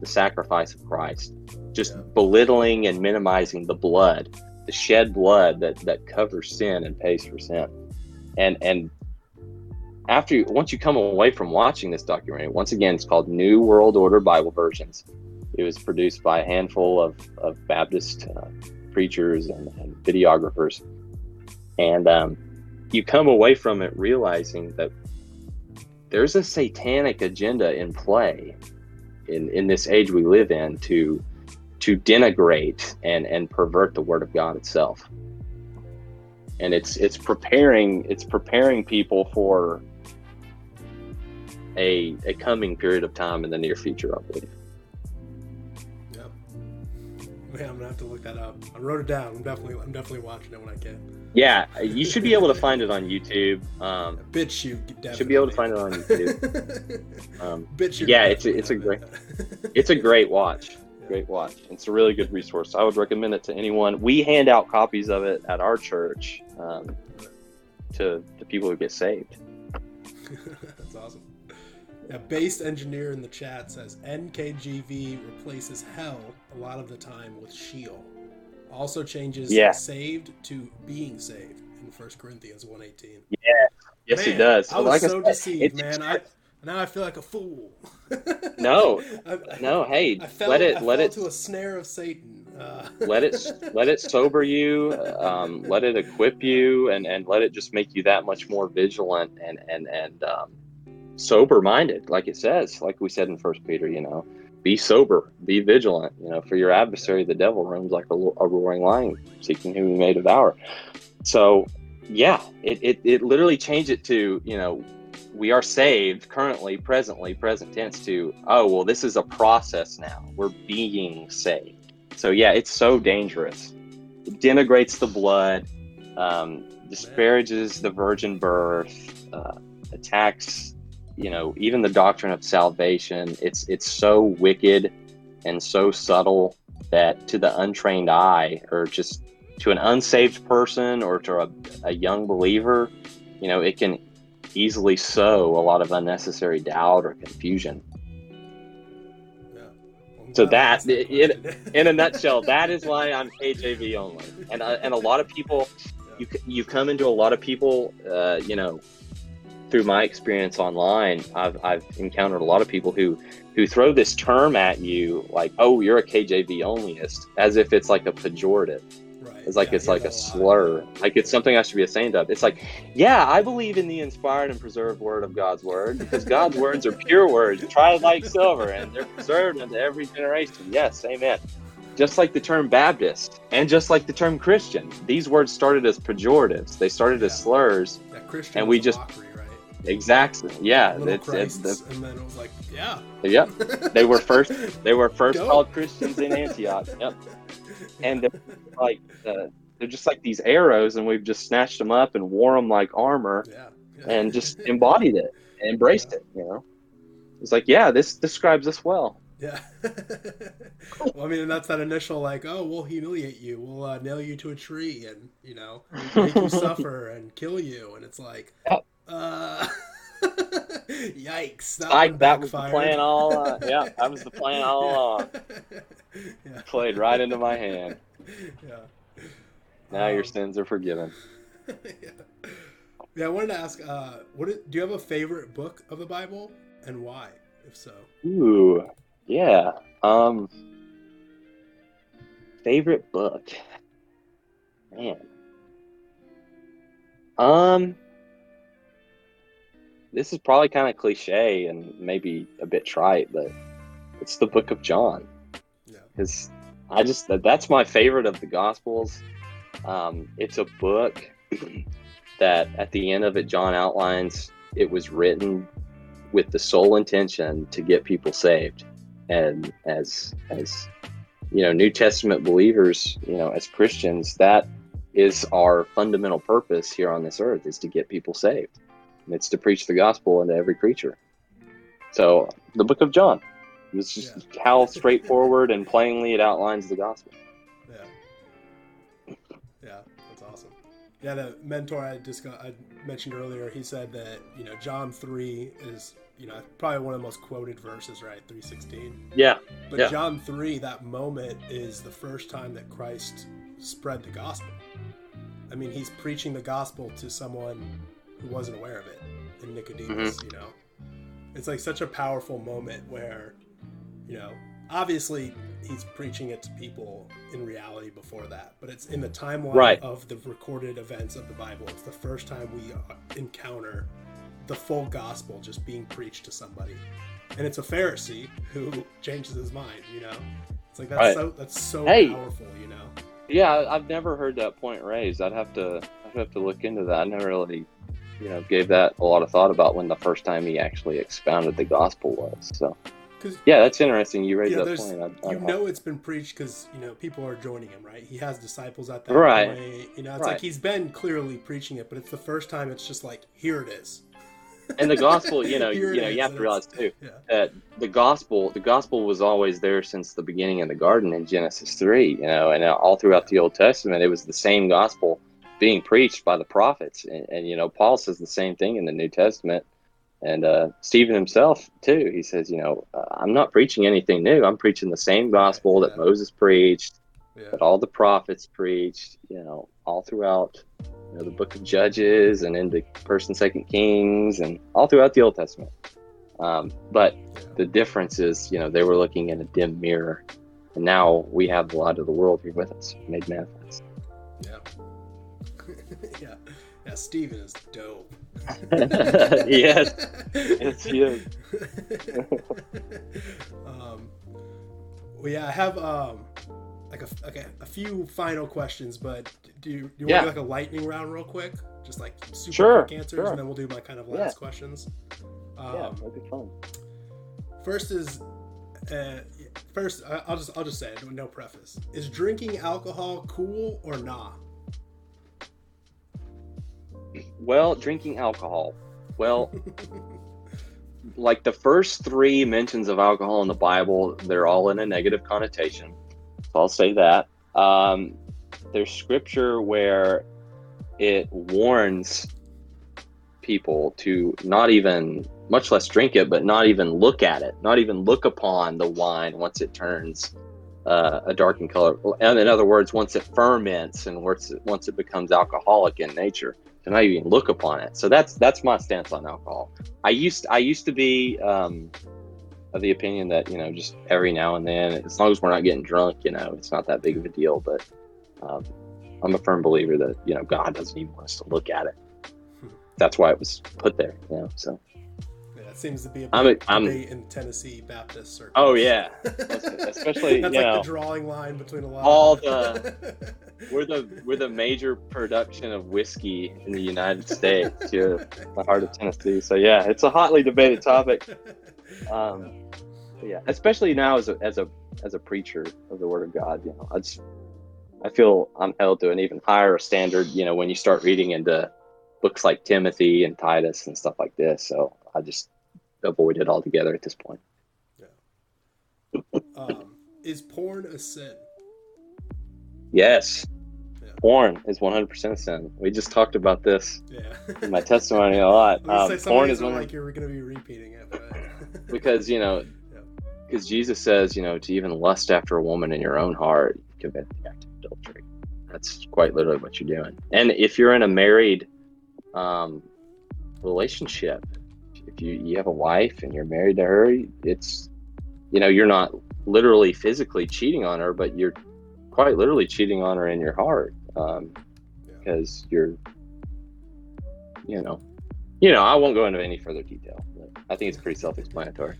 the sacrifice of christ just Yeah. belittling and minimizing the blood the shed blood that that covers sin and pays for sin and and after you, once you come away from watching this documentary once again it's called new world order bible versions it was produced by a handful of, of Baptist uh, preachers and, and videographers. And um, you come away from it realizing that there's a satanic agenda in play in, in this age we live in to to denigrate and, and pervert the word of God itself. And it's it's preparing it's preparing people for a, a coming period of time in the near future, I believe. Man, I'm gonna have to look that up. I wrote it down. I'm definitely I'm definitely watching it when I can. Yeah, you should be able to find it on YouTube. Um, BitChute definitely. should be able to find it on YouTube. Um, BitChute. Yeah, it's a- it's a great- it's a great watch. Great watch. It's a really good resource. I would recommend it to anyone. We hand out copies of it at our church um, to to people who get saved. Awesome. Based engineer in the chat says NKJV replaces hell a lot of the time with Sheol. Also changes Yeah. saved to being saved in 1 Corinthians 118. Yeah. Yes, Man, it does. I was Like so said, deceived, man. I now I feel like a fool. No, I, No, hey, I fell, let it I let it to a snare of Satan. Uh, let it let it sober you um, let it equip you and and let it just make you that much more vigilant and and and um, sober minded like it says like we said in first peter you know be sober be vigilant you know for your adversary the devil roams like a, a roaring lion seeking whom he may devour. So yeah it, it it literally changed it to you know we are saved currently presently present tense to oh well this is a process now. We're being saved. So yeah, it's so dangerous. It denigrates the blood, um, disparages the virgin birth, uh, attacks, you know, even the doctrine of salvation. It's it's so wicked and so subtle that to the untrained eye, or just to an unsaved person, or to a, a young believer, you know, it can easily sow a lot of unnecessary doubt or confusion. yeah. Well, So that- it- in a nutshell, that is why I'm KJV only. And uh, and a lot of people, you you come into a lot of people, uh, you know, through my experience online, I've I've encountered a lot of people who who throw this term at you like, oh, you're a KJV onlyist, as if it's like a pejorative. right. It's like yeah, it's like hear a slur. Like it's something I should be ashamed of. It's like, yeah, I believe in the inspired and preserved word of God's word because God's words are pure words, tried like silver, and they're preserved unto every generation. Yes, amen. Just like the term Baptist and just like the term Christian, these words started as pejoratives. They started as slurs. Yeah, and we just- mockery? Exactly. Yeah. Little It's, it's the, and then it was like, yeah. yep. They were first. They were first Go. called Christians in Antioch. Yep. And they're like uh, they're just like these arrows, and we've just snatched them up and wore them like armor. yeah, yeah. and just embodied it and embraced it you know it's like yeah this describes us well Yeah. well, I mean, that's that initial like, oh, we'll humiliate you, we'll uh, nail you to a tree, and you know, make you suffer and kill you, and it's like, yep. Uh, yikes! That, I, that was the plan all. Uh, yeah, that was the plan all along. Yeah. Played right into my hand. Yeah. Now um, your sins are forgiven. yeah. yeah, I wanted to ask, uh, what is, do you have a favorite book of the Bible, and why, if so? Ooh, yeah. Um, favorite book, man. Um, this is probably kind of cliche and maybe a bit trite, but it's the Book of John. Yeah. Because I just that's my favorite of the Gospels. Um, it's a book that at the end of it, John outlines it was written with the sole intention to get people saved. And as as you know, New Testament believers, you know, as Christians, that is our fundamental purpose here on this earth is to get people saved. And it's to preach the gospel into every creature. So the book of John. It's just yeah. how straightforward and plainly it outlines the gospel. Yeah, Yeah, that's awesome. Yeah, the mentor I just I mentioned earlier, he said that you know John three is you know probably one of the most quoted verses, right? Three sixteen. Yeah. But yeah. John three, that moment is the first time that Christ spread the gospel. I mean, he's preaching the gospel to someone who wasn't aware of it, in Nicodemus. Mm-hmm. You know, it's like such a powerful moment where, you know, obviously he's preaching it to people in reality before that but it's in the timeline right. of the recorded events of the bible it's the first time we uh, encounter the full gospel just being preached to somebody and it's a pharisee who changes his mind you know it's like that's right. so that's so hey. powerful you know yeah i've never heard that point raised i'd have to i'd have to look into that i never really you know gave that a lot of thought about when the first time he actually expounded the gospel was so yeah, that's interesting. You raised yeah, that point. I, I, you know, it's been preached because you know people are joining him, right? He has disciples at that right. point. You know, it's right. like he's been clearly preaching it, but it's the first time. It's just like here it is. and the gospel, you know, you know, you have to realize too yeah. that the gospel, the gospel was always there since the beginning of the garden in Genesis three. You know, and all throughout the Old Testament, it was the same gospel being preached by the prophets, and, and you know, Paul says the same thing in the New Testament and uh, Stephen himself too. He says, you know, uh, I'm not preaching anything new. I'm preaching the same gospel yeah. that Moses preached, yeah. that all the prophets preached. You know, all throughout you know, the Book of Judges and into First and Second Kings, and all throughout the Old Testament. Um, but yeah. the difference is, you know, they were looking in a dim mirror, and now we have the light of the world here with us, made manifest. Yeah. yeah. Yeah. Stephen is dope. yes, it's you. um, well, yeah, I have um, like a, like a, a few final questions, but do you, do you yeah. want to do like a lightning round real quick? Just like super sure, quick answers, sure. and then we'll do my kind of last yeah. questions. Um, yeah, that'd be fun. First is, uh, first I'll just I'll just say it, no preface. Is drinking alcohol cool or nah? Well, drinking alcohol. Well, like the first three mentions of alcohol in the Bible, they're all in a negative connotation. So I'll say that. Um, there's scripture where it warns people to not even, much less drink it, but not even look at it, not even look upon the wine once it turns uh, a darkened color. And in other words, once it ferments and once it, once it becomes alcoholic in nature to not even look upon it. So that's that's my stance on alcohol. I used I used to be um, of the opinion that you know just every now and then, as long as we're not getting drunk, you know, it's not that big of a deal. But um, I'm a firm believer that you know God doesn't even want us to look at it. That's why it was put there. You know, so seems to be a I'm, I'm, in Tennessee Baptist circles. Oh yeah, especially that's like know, the drawing line between a lot. All of... the we're the we're the major production of whiskey in the United States here, the heart of Tennessee. So yeah, it's a hotly debated topic. Um, yeah, especially now as a as a as a preacher of the Word of God, you know, I just I feel I'm held to an even higher standard. You know, when you start reading into books like Timothy and Titus and stuff like this. So I just avoid it altogether at this point. Yeah. Um, is porn a sin? Yes. Yeah. Porn is 100% a sin. We just talked about this Yeah. in my testimony a lot. Um, gonna say, some porn is 100 like you're going to be repeating it, but because you know Yeah. because jesus says you know to even lust after a woman in your own heart you commit the act of adultery that's quite literally what you're doing and if you're in a married um, relationship if you, you have a wife and you're married to her it's you know you're not literally physically cheating on her but you're quite literally cheating on her in your heart um, Yeah. because you're you know you know i won't go into any further detail but i think it's pretty self-explanatory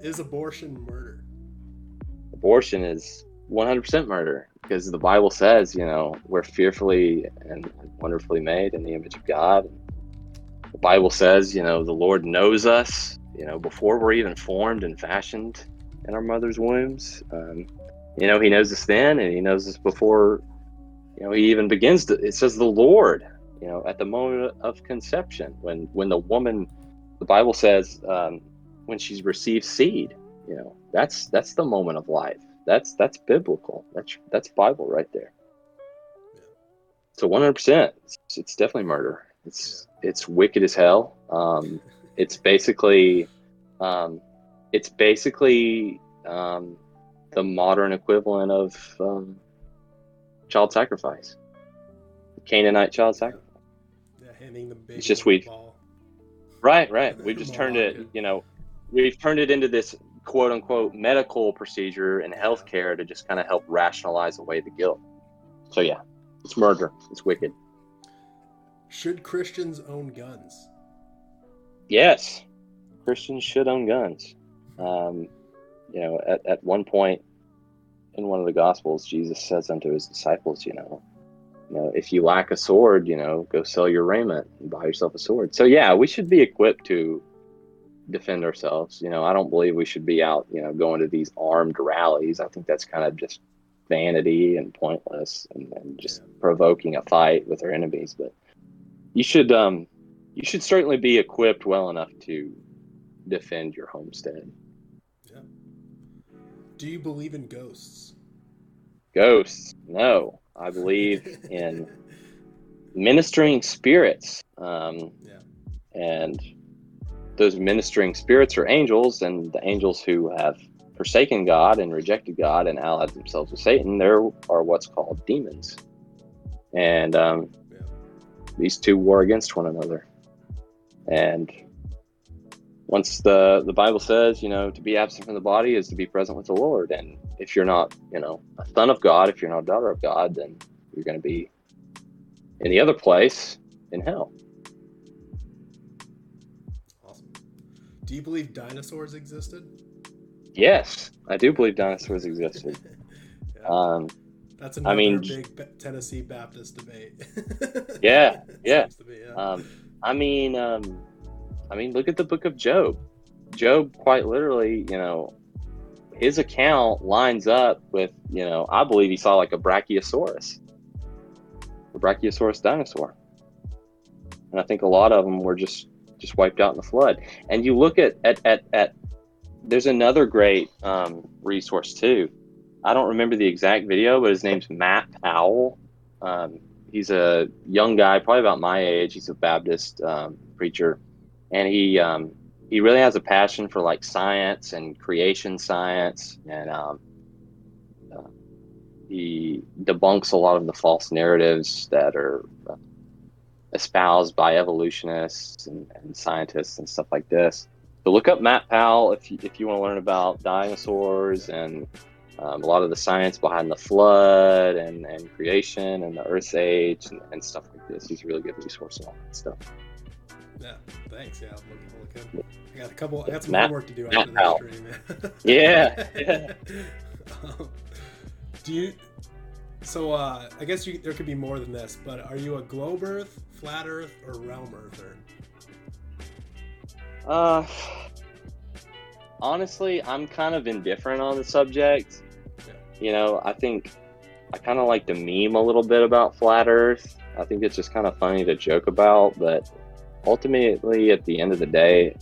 is abortion murder? abortion is 100% murder because the bible says you know we're fearfully and wonderfully made in the image of god the bible says you know the lord knows us you know before we're even formed and fashioned in our mother's wombs. Um, you know he knows us then and he knows us before you know he even begins to it says the lord you know at the moment of conception when when the woman the bible says um, when she's received seed you know that's that's the moment of life. That's that's biblical. That's that's bible right there. So 100% it's, it's definitely murder it's it's wicked as hell um it's basically um it's basically um the modern equivalent of um, child sacrifice canaanite child sacrifice Yeah, handing It's just we- Right, right. We've just turned it, you know, we've turned it into this quote unquote medical procedure in healthcare to just kind of help rationalize away the guilt. So yeah, it's murder. It's wicked. Should Christians own guns? Yes, Christians should own guns. Um, you know, at, at one point in one of the Gospels, Jesus says unto his disciples, you know, you know, if you lack a sword, you know, go sell your raiment and buy yourself a sword. So yeah, we should be equipped to defend ourselves. You know, I don't believe we should be out, you know, going to these armed rallies. I think that's kind of just vanity and pointless and, and just Yeah. provoking a fight with our enemies. But you should um you should certainly be equipped well enough to defend your homestead. Yeah. Do you believe in ghosts? Ghosts, no. I believe in ministering spirits. Um, Yeah. And those ministering spirits are angels, and the angels who have forsaken God and rejected God and allied themselves with Satan, there are what's called demons. And um. These two war against one another. And once the the Bible says, you know, to be absent from the body is to be present with the Lord. And if you're not, you know, a son of God, if you're not a daughter of God, then you're going to be in the other place in hell. Awesome. Do you believe dinosaurs existed? Yes, I do believe dinosaurs existed. Yeah. Um, That's another mean- big Tennessee Baptist debate. Yeah, yeah. Be, yeah. um, I mean, um, I mean, look at the book of Job. Job, quite literally, you know, his account lines up with, you know, I believe he saw like a Brachiosaurus, a Brachiosaurus dinosaur, and I think a lot of them were just just wiped out in the flood. And you look at at at, at there's another great um, resource too. I don't remember the exact video, but his name's Matt Powell. Um, he's a young guy, probably about my age. He's a Baptist um, preacher, and he um, he really has a passion for like science and creation science, and um, uh, he debunks a lot of the false narratives that are uh, espoused by evolutionists and, and scientists and stuff like this. So look up Matt Powell if you, if you want to learn about dinosaurs and um, a lot of the science behind the flood and, and creation and the Earth age and, and stuff like this. He's a really good resource on all that stuff. yeah. Thanks. Yeah. I'll look, I'll look. I got a couple. I got some Matt- homework to do after this stream. Yeah, yeah. Um, do you? So uh, I guess you, there could be more than this, but are you a globe Earth, flat Earth, or realm Earther? Uh, honestly, I'm kind of indifferent on the subject. You know, I think I kind of like to meme a little bit about flat Earth. I think it's just kind of funny to joke about, but ultimately, at the end of the day,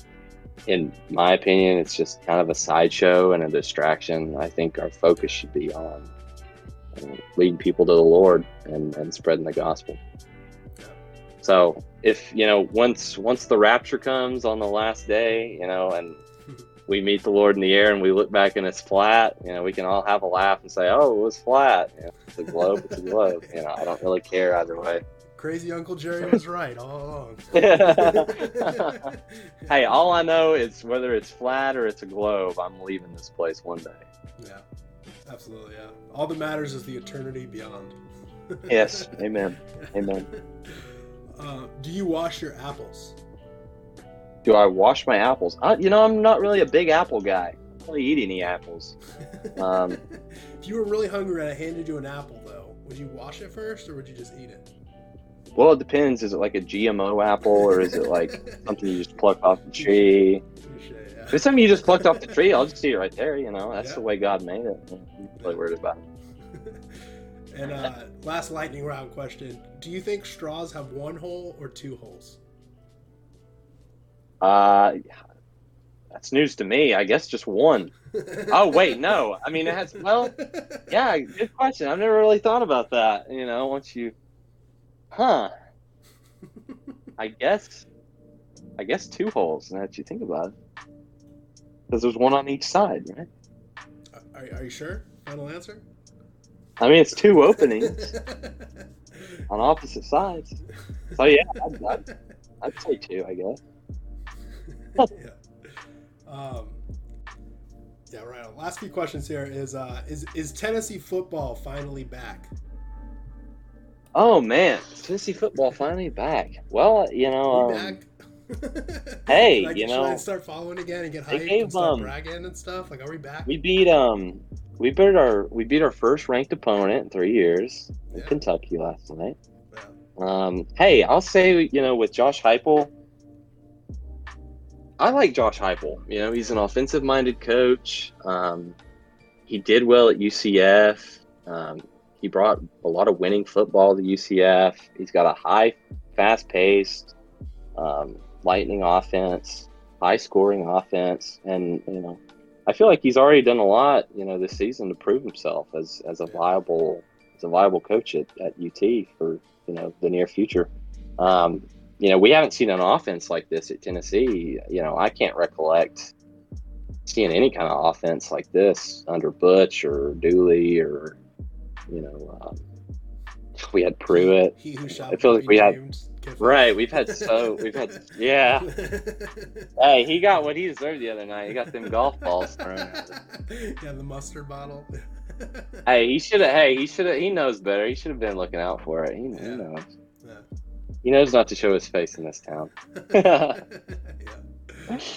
in my opinion, it's just kind of a sideshow and a distraction. I think our focus should be on leading people to the Lord and, and spreading the gospel. So if you know once once the rapture comes on the last day, you know, and we meet the Lord in the air and we look back and it's flat, you know, we can all have a laugh and say, "Oh, it was flat." You know, it's a globe. It's a globe. You know, I don't really care either way. Crazy Uncle Jerry was right all along. hey, all I know is whether it's flat or it's a globe, I'm leaving this place one day. Yeah, absolutely. Yeah. All that matters is the eternity beyond. yes. Amen. Amen. Uh, do you wash your apples? Do I wash my apples? Uh, you know, I'm not really a big apple guy. I don't really eat any apples. Um, if you were really hungry and I handed you an apple, though, would you wash it first or would you just eat it? Well, it depends. Is it like a GMO apple or is it like something you just pluck off the tree? If it's something you just plucked off the tree, I'll just eat it right there. You know, that's yeah. the way God made it. I'm really worried about it. and uh, last lightning round question: Do you think straws have one hole or two holes? Uh, that's news to me. I guess just one. oh wait, no. I mean, it has. Well, yeah, good question. I've never really thought about that. You know, once you Huh. I guess. I guess two holes. Now that you think about it, because there's one on each side, right? Are, are you sure? Final answer. I mean, it's two openings on opposite sides. So yeah, I'd, I'd, I'd say two. I guess. Yeah. Um, yeah. Right. Last few questions here is uh, is is Tennessee football finally back? Oh man, Tennessee football finally back. Well, you know, um, hey, like, you know, I start following again and get hyped gave, and start um, bragging and stuff. Like, are we back? We beat um, we beat our we beat our first ranked opponent in three years in. Kentucky last night. Yeah. Um, hey, I'll say you know with Josh Heupel, I like Josh Heupel. You know, he's an offensive minded coach. Um, he did well at UCF. Um, he brought a lot of winning football to UCF. He's got a high, fast paced, um, lightning offense, high scoring offense, and you know, I feel like he's already done a lot, you know, this season to prove himself as, as a viable as a viable coach at, at UT for you know the near future. Um, you know, we haven't seen an offense like this at Tennessee. You know, I can't recollect seeing any kind of offense like this under Butch or Dooley or you know, um, we had Pruitt. He who I feel like we had right. We've had so we've had yeah. hey, he got what he deserved the other night. He got them golf balls thrown. At him. Yeah, the mustard bottle. hey, he should have. Hey, he should have. He knows better. He should have been looking out for it. He, yeah. he knows. He knows not to show his face in this town. yeah. yeah.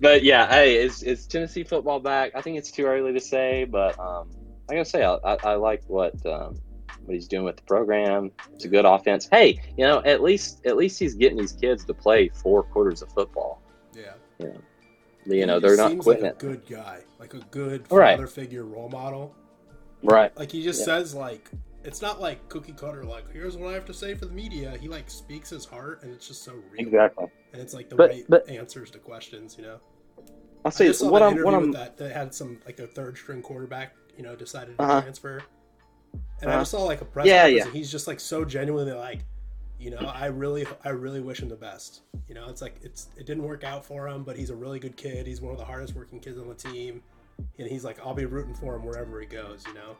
But yeah, hey, is is Tennessee football back? I think it's too early to say, but um, I gotta say, I, I, I like what um, what he's doing with the program. It's a good offense. Hey, you know, at least at least he's getting these kids to play four quarters of football. Yeah. You know, you know they're not quitting like a. Good guy, like a good father right. figure role model. Right. Like he just yeah. says like it's not like cookie cutter. Like here's what I have to say for the media. He like speaks his heart, and it's just so real. Exactly. And it's like the but, right but, answers to questions. You know. I'll say what I'm. What I'm. That, that had some like a third string quarterback you know, decided to uh-huh. transfer. And uh-huh. I just saw like a press yeah, yeah. he's just like so genuinely like, you know, I really, I really wish him the best. You know, it's like it's it didn't work out for him, but he's a really good kid. He's one of the hardest working kids on the team, and he's like, I'll be rooting for him wherever he goes. You know,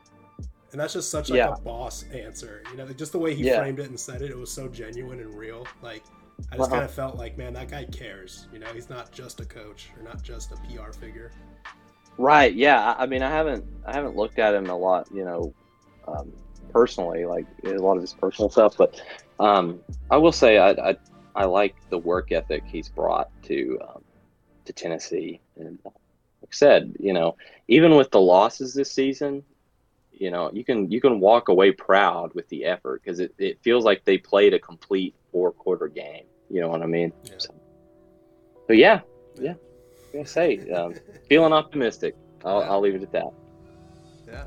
and that's just such like yeah. a boss answer. You know, just the way he yeah. framed it and said it, it was so genuine and real. Like, I just uh-huh. kind of felt like, man, that guy cares. You know, he's not just a coach or not just a PR figure. Right. Yeah. I mean, I haven't I haven't looked at him a lot, you know, um, personally, like a lot of his personal stuff. But um, I will say I, I, I like the work ethic he's brought to um, to Tennessee, and like I said, you know, even with the losses this season, you know, you can you can walk away proud with the effort because it, it feels like they played a complete four quarter game. You know what I mean? Yeah. So, so yeah, yeah gonna say, um, feeling optimistic. I'll, yeah. I'll leave it at that. Yeah,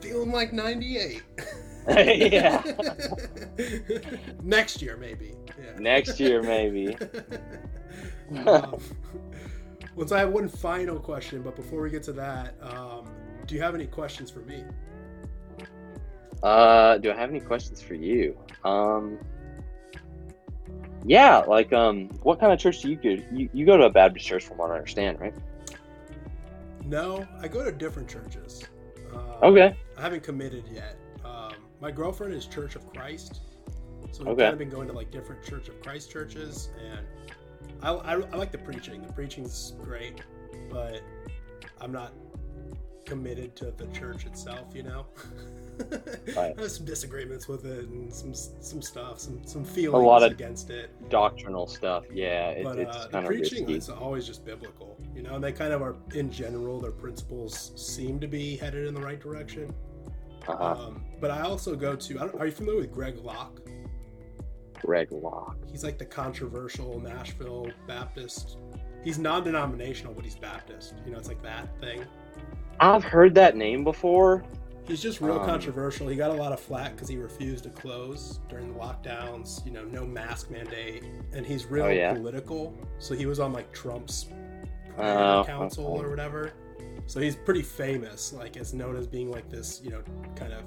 feeling like '98. yeah. Next year, maybe. Yeah. Next year, maybe. um, once I have one final question, but before we get to that, um, do you have any questions for me? Uh, do I have any questions for you? Um, yeah, like um, what kind of church do you go? You you go to a Baptist church, from what I understand, right? No, I go to different churches. Uh, Okay. I haven't committed yet. Um, my girlfriend is Church of Christ, so we've Okay. kind of been going to like different Church of Christ churches, and I, I, I like the preaching. The preaching's great, but I'm not committed to the church itself. You know, Right. I have some disagreements with it and some some stuff, some some feelings lot of- against it. Doctrinal stuff. Yeah, it, But it's uh, the of preaching risky. is always just biblical, you know. And they kind of are, in general, their principles seem to be headed in the right direction. Uh-huh. Um, but I also go to. Are you familiar with Greg Locke? Greg Locke. He's like the controversial Nashville Baptist. He's non-denominational, but he's Baptist. You know, it's like that thing. I've heard that name before. He's just real Um, controversial. He got a lot of flack because he refused to close during the lockdowns. You know, no mask mandate, and he's real Oh, yeah? political. So he was on like Trump's Oh, council okay. or whatever. So he's pretty famous. Like, is known as being like this. You know, kind of,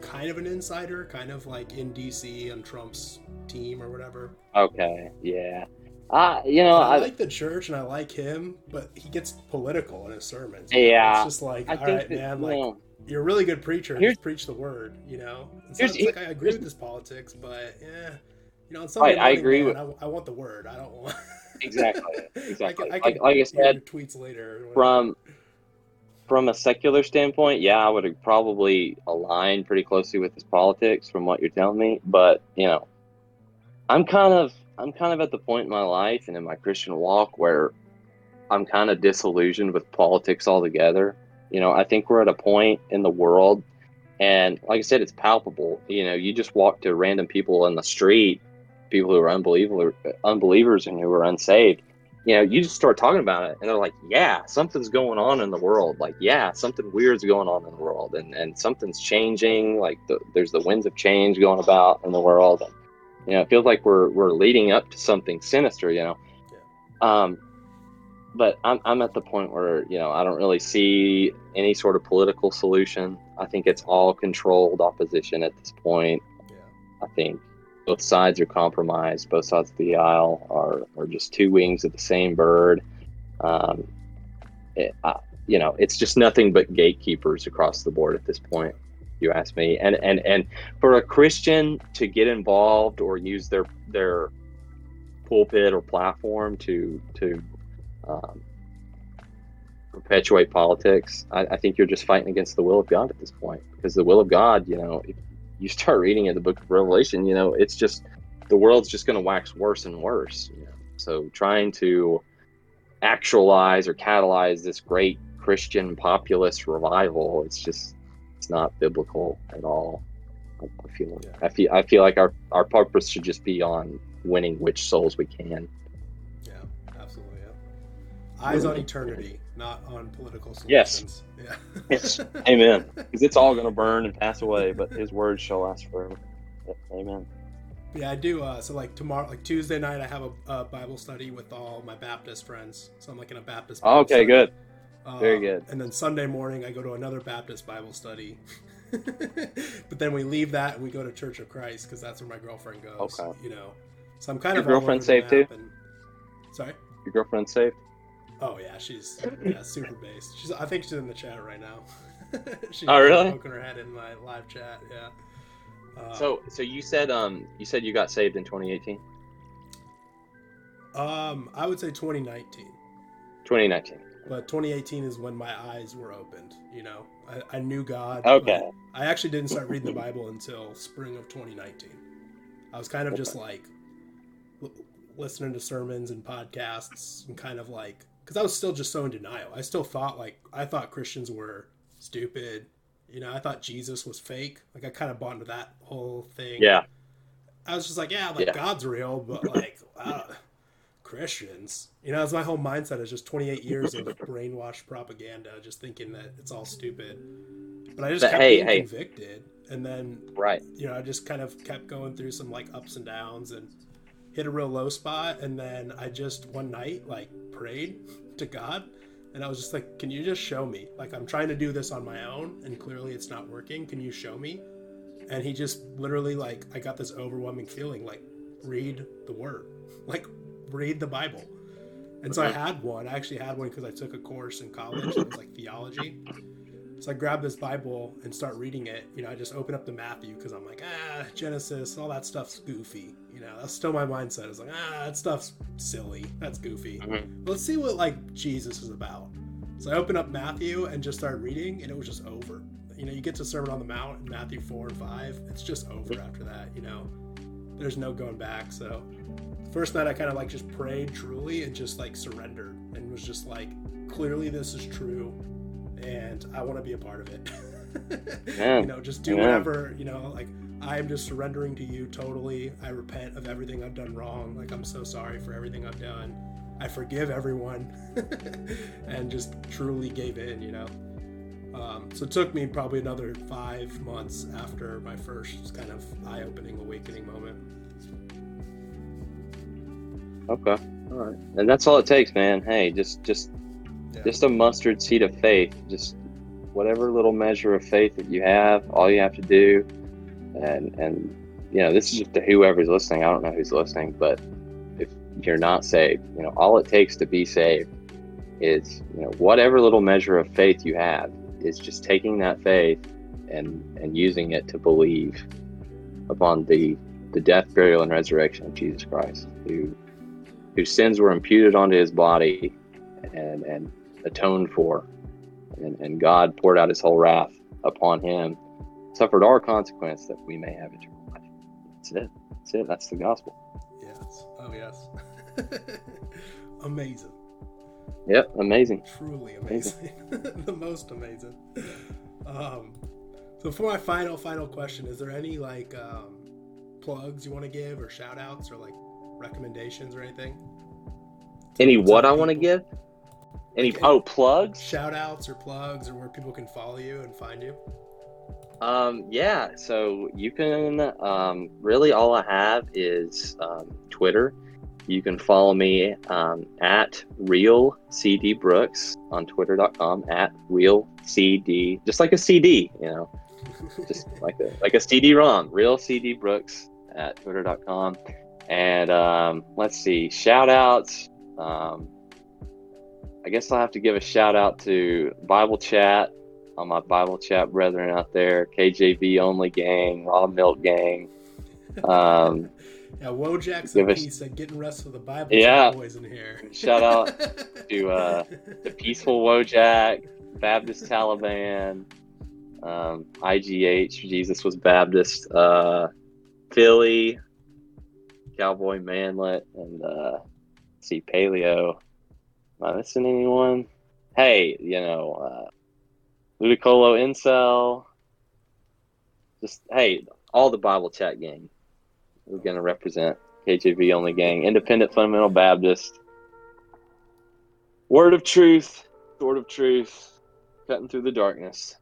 kind of an insider, kind of like in DC on Trump's team or whatever. Okay, yeah. Uh, you know, I, I, like the church and I like him, but he gets political in his sermons. Yeah, it's just like, I all right, that, man, you like know, you're a really good preacher. Here's- Just preach the word, you know. And so it's like I agree with this politics, but yeah, you know, on Sunday Right, I agree man, I, I want the word. I don't want Exactly, I exactly. can, I Like- can like I said, tweets later. from from a secular standpoint, yeah, I would probably align pretty closely with his politics from what you're telling me. But you know, I'm kind of I'm kind of at the point in my life and in my Christian walk where I'm kind of disillusioned with politics altogether. You know, I think we're at a point in the world, and like I said, it's palpable. You know, you just walk to random people in the street, people who are unbeliever, unbelievers and who are unsaved you know, you just start talking about it, and they're like, "Yeah, something's going on in the world. Like, yeah, something weird's going on in the world, and and something's changing. Like, the, there's the winds of change going about in the world, and you know, it feels like we're we're leading up to something sinister. You know, um, but I'm I'm at the point where you know I don't really see any sort of political solution. I think it's all controlled opposition at this point. yeah. I think both sides are compromised. Both sides of the aisle are, are just two wings of the same bird. Um, it, uh, you know, it's just nothing but gatekeepers across the board at this point. You ask me, and and and for a Christian to get involved or use their their pulpit or platform to to um, perpetuate politics, I, I think you're just fighting against the will of God at this point. Because the will of God, you know, if you start reading in the book of Revelation, you know, it's just the world's just going to wax worse and worse. You know? So trying to actualize or catalyze this great Christian populist revival, it's just it's not biblical at all. I I feel Yeah. I feel I feel like our our purpose should just be on winning which souls we can. Yeah, absolutely. Yeah. Eyes on eternity, not on political Yes. solutions. Yeah. Yes. Amen. Because it's all going to burn and pass away, but His word shall last forever. Amen. Yeah, I do. Uh, so like tomorrow, like Tuesday night, I have a, a Bible study with all my Baptist friends. So I'm like in a Baptist. Bible Okay, study. good. Uh, Very good. And then Sunday morning, I go to another Baptist Bible study. but then we leave that and we go to Church of Christ because that's where my girlfriend goes. Okay. You know, so I'm kind Your of all over girlfriend the saved map And... Sorry. Your girlfriend's safe. Oh yeah, she's yeah super based. She's I think she's in the chat right now. she's Oh, really? Poking her head in my live chat. Yeah. Uh, So, so you said um you said you got saved in 2018, um, I would say 2019. 2019. But 2018 is when my eyes were opened. You know, I, I knew God. Okay. I actually didn't start reading the Bible until spring of 2019. I was kind of just like l- listening to sermons and podcasts and kind of like because I was still just so in denial. I still thought like I thought Christians were stupid. You know, I thought Jesus was fake. Like I kind of bought into that whole thing. Yeah. I was just like, yeah, like Yeah. God's real, but like uh, Christians, you know, it's my whole mindset is just 28 years of brainwashed propaganda, just thinking that it's all stupid. but I just but kept hey, being hey. convicted, and then right, you know, I just kind of kept going through, and then right, you know, I just kind of kept going through some like ups and downs, and hit a real low spot, and then I just one night like prayed to God. And I was just like, can you just show me? Like, I'm trying to do this on my own, and clearly it's not working. Can you show me? And he just literally, like, I got this overwhelming feeling like, read the word, like, read the Bible. And so I had one. I actually had one because I took a course in college. It was like theology. So I grabbed this Bible and start reading it. You know, I just open up the Matthew because I'm like, ah, Genesis, all that stuff's goofy. You know, that's still my mindset. It's like, ah, that stuff's silly. That's goofy. Mm-hmm. Let's see what like Jesus is about. So I open up Matthew and just start reading, and it was just over. You know, you get to Sermon on the Mount in Matthew four and five. It's just over after that. You know, there's no going back. So first night I kind of like just prayed truly and just like surrendered and was just like, clearly this is true and I want to be a part of it. you know, just do whatever, you know, like I am just surrendering to you totally. I repent of everything I've done wrong. Like I'm so sorry for everything I've done. I forgive everyone and just truly gave in, you know. Um, so it took me probably another five months after my first kind of eye opening awakening moment. Okay. All right. And that's all it takes, man. Hey, just just yeah. Just a mustard seed of faith. Just whatever little measure of faith that you have, all you have to do, and and you know, this is just to whoever's listening. I don't know who's listening, but if you're not saved, you know, all it takes to be saved is you know whatever little measure of faith you have is just taking that faith and and using it to believe upon the the death, burial, and resurrection of Jesus Christ, who whose sins were imputed onto his body and and atoned for. And, and God poured out his whole wrath upon him, suffered our consequence that we may have eternal life. That's it. That's it. That's the gospel. Yes. Oh, yes. amazing. Yep. Amazing. Truly amazing. amazing. the most amazing. Um, so for my final, final question, is there any like um, plugs you want to give or shout outs or like recommendations or anything? Any what I want to give? Any like, oh plugs? Shout outs or plugs or where people can follow you and find you? Um, yeah, so you can um, really all I have is um, Twitter. You can follow me um, at real CD Brooks on twitter.com at real CD, just like a CD, you know, just like a like a CD ROM, real CD Brooks at twitter.com. And um, let's see, shout outs. Um, I guess I'll have to give a shout out to Bible Chat, all my Bible Chat brethren out there, KJV only gang, Raw Milk gang. Um, yeah, Wojak's a piece of getting rest of the Bible yeah, boys in here. shout out to uh, the Peaceful Wojak, Baptist Taliban, um, IGH, Jesus was Baptist, uh, Philly, Cowboy Manlet, and uh, see Paleo. Am I missing anyone? Hey, you know, uh, Ludicolo Incel. Just hey, all the Bible chat gang. We're gonna represent KJV only gang, independent fundamental Baptist. Word of truth, sword of truth, cutting through the darkness.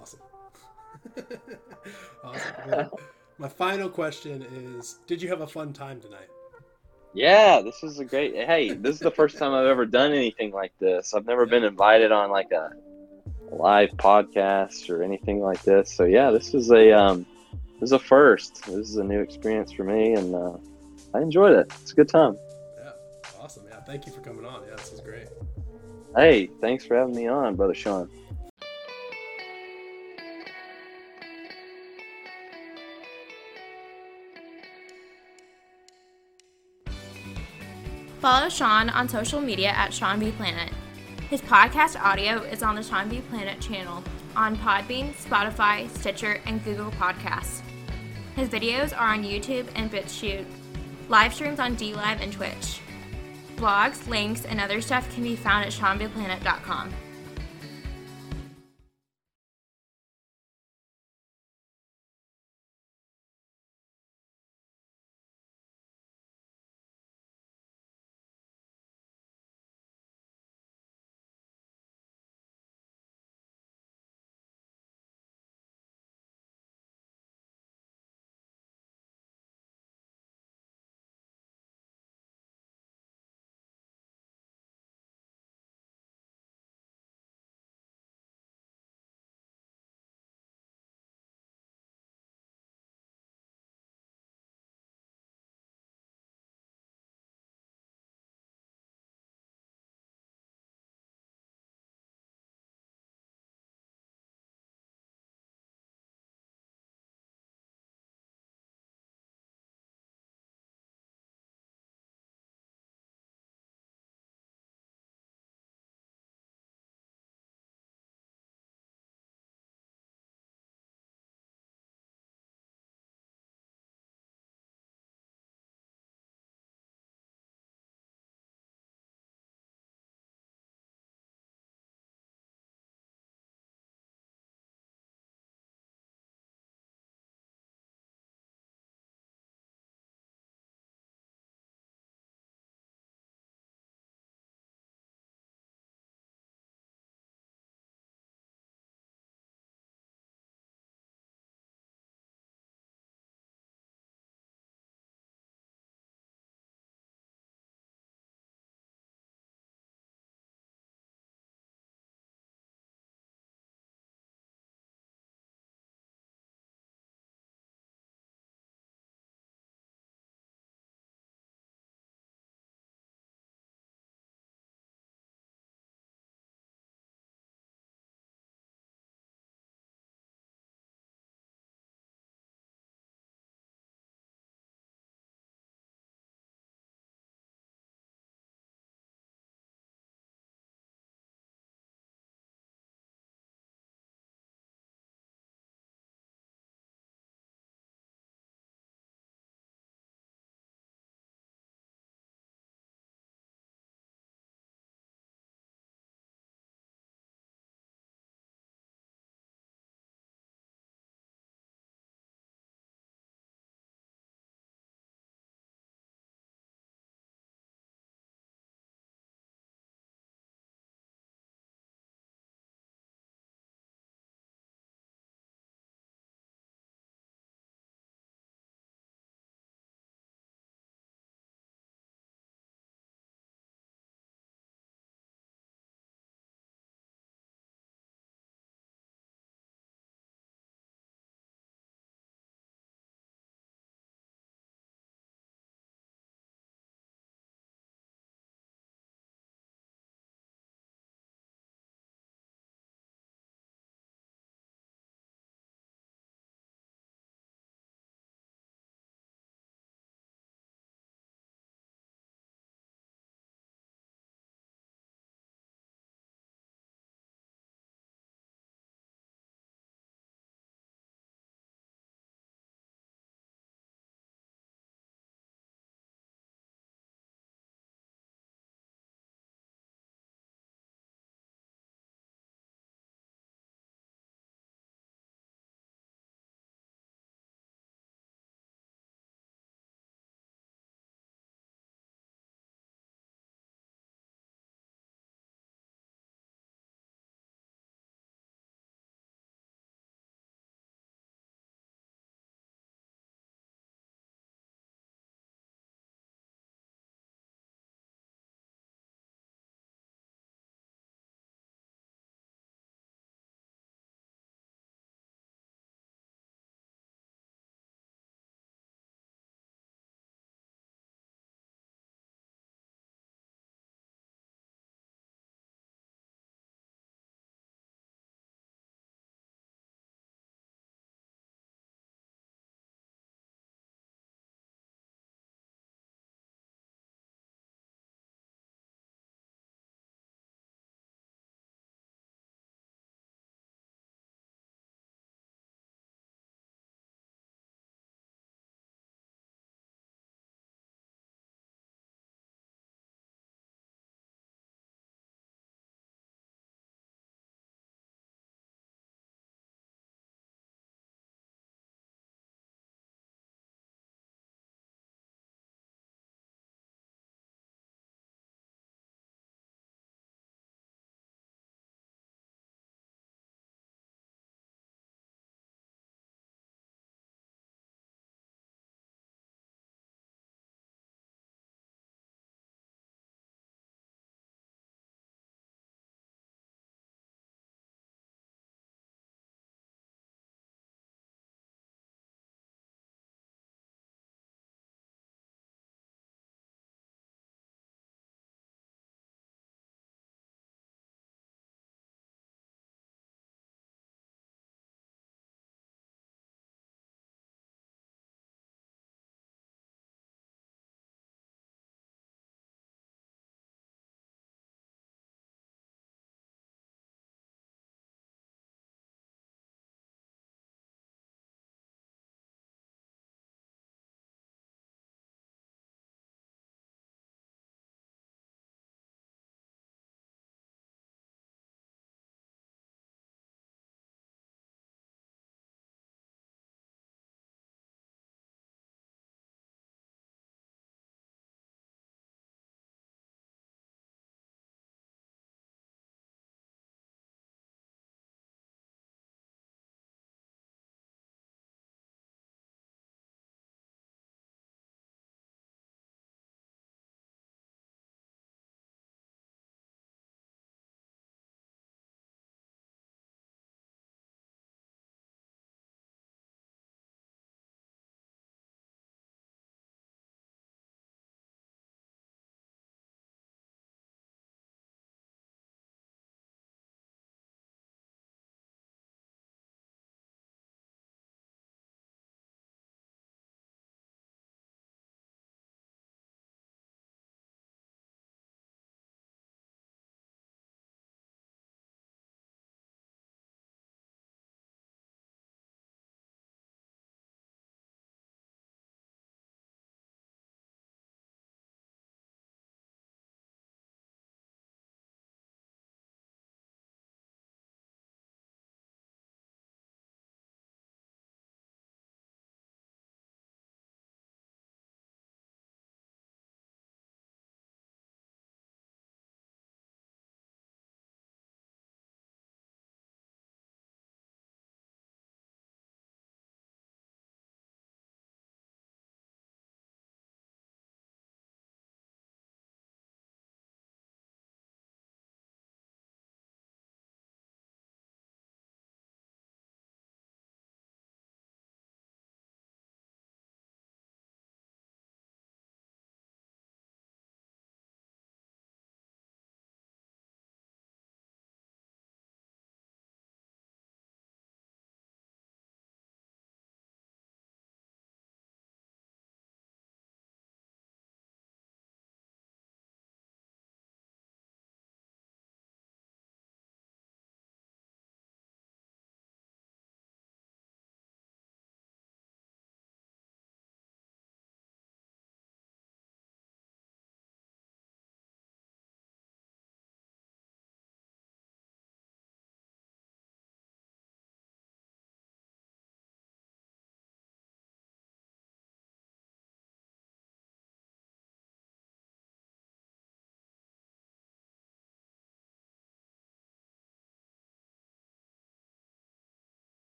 Awesome. awesome. My final question is: Did you have a fun time tonight? Yeah, this is a great. Hey, this is the first time I've ever done anything like this. I've never been invited on like a, live podcast or anything like this. So yeah, this is a um, this is a first. This is a new experience for me, and uh, I enjoyed it. It's a good time. Yeah, awesome. Yeah, thank you for coming on. Yeah, this is great. Hey, thanks for having me on, brother Sean. Follow Sean on social media at Sean B Planet. His podcast audio is on the Sean B Planet channel on Podbean, Spotify, Stitcher, and Google Podcasts. His videos are on YouTube and BitChute, live streams on DLive and Twitch. Blogs, links, and other stuff can be found at SeanBplanet.com.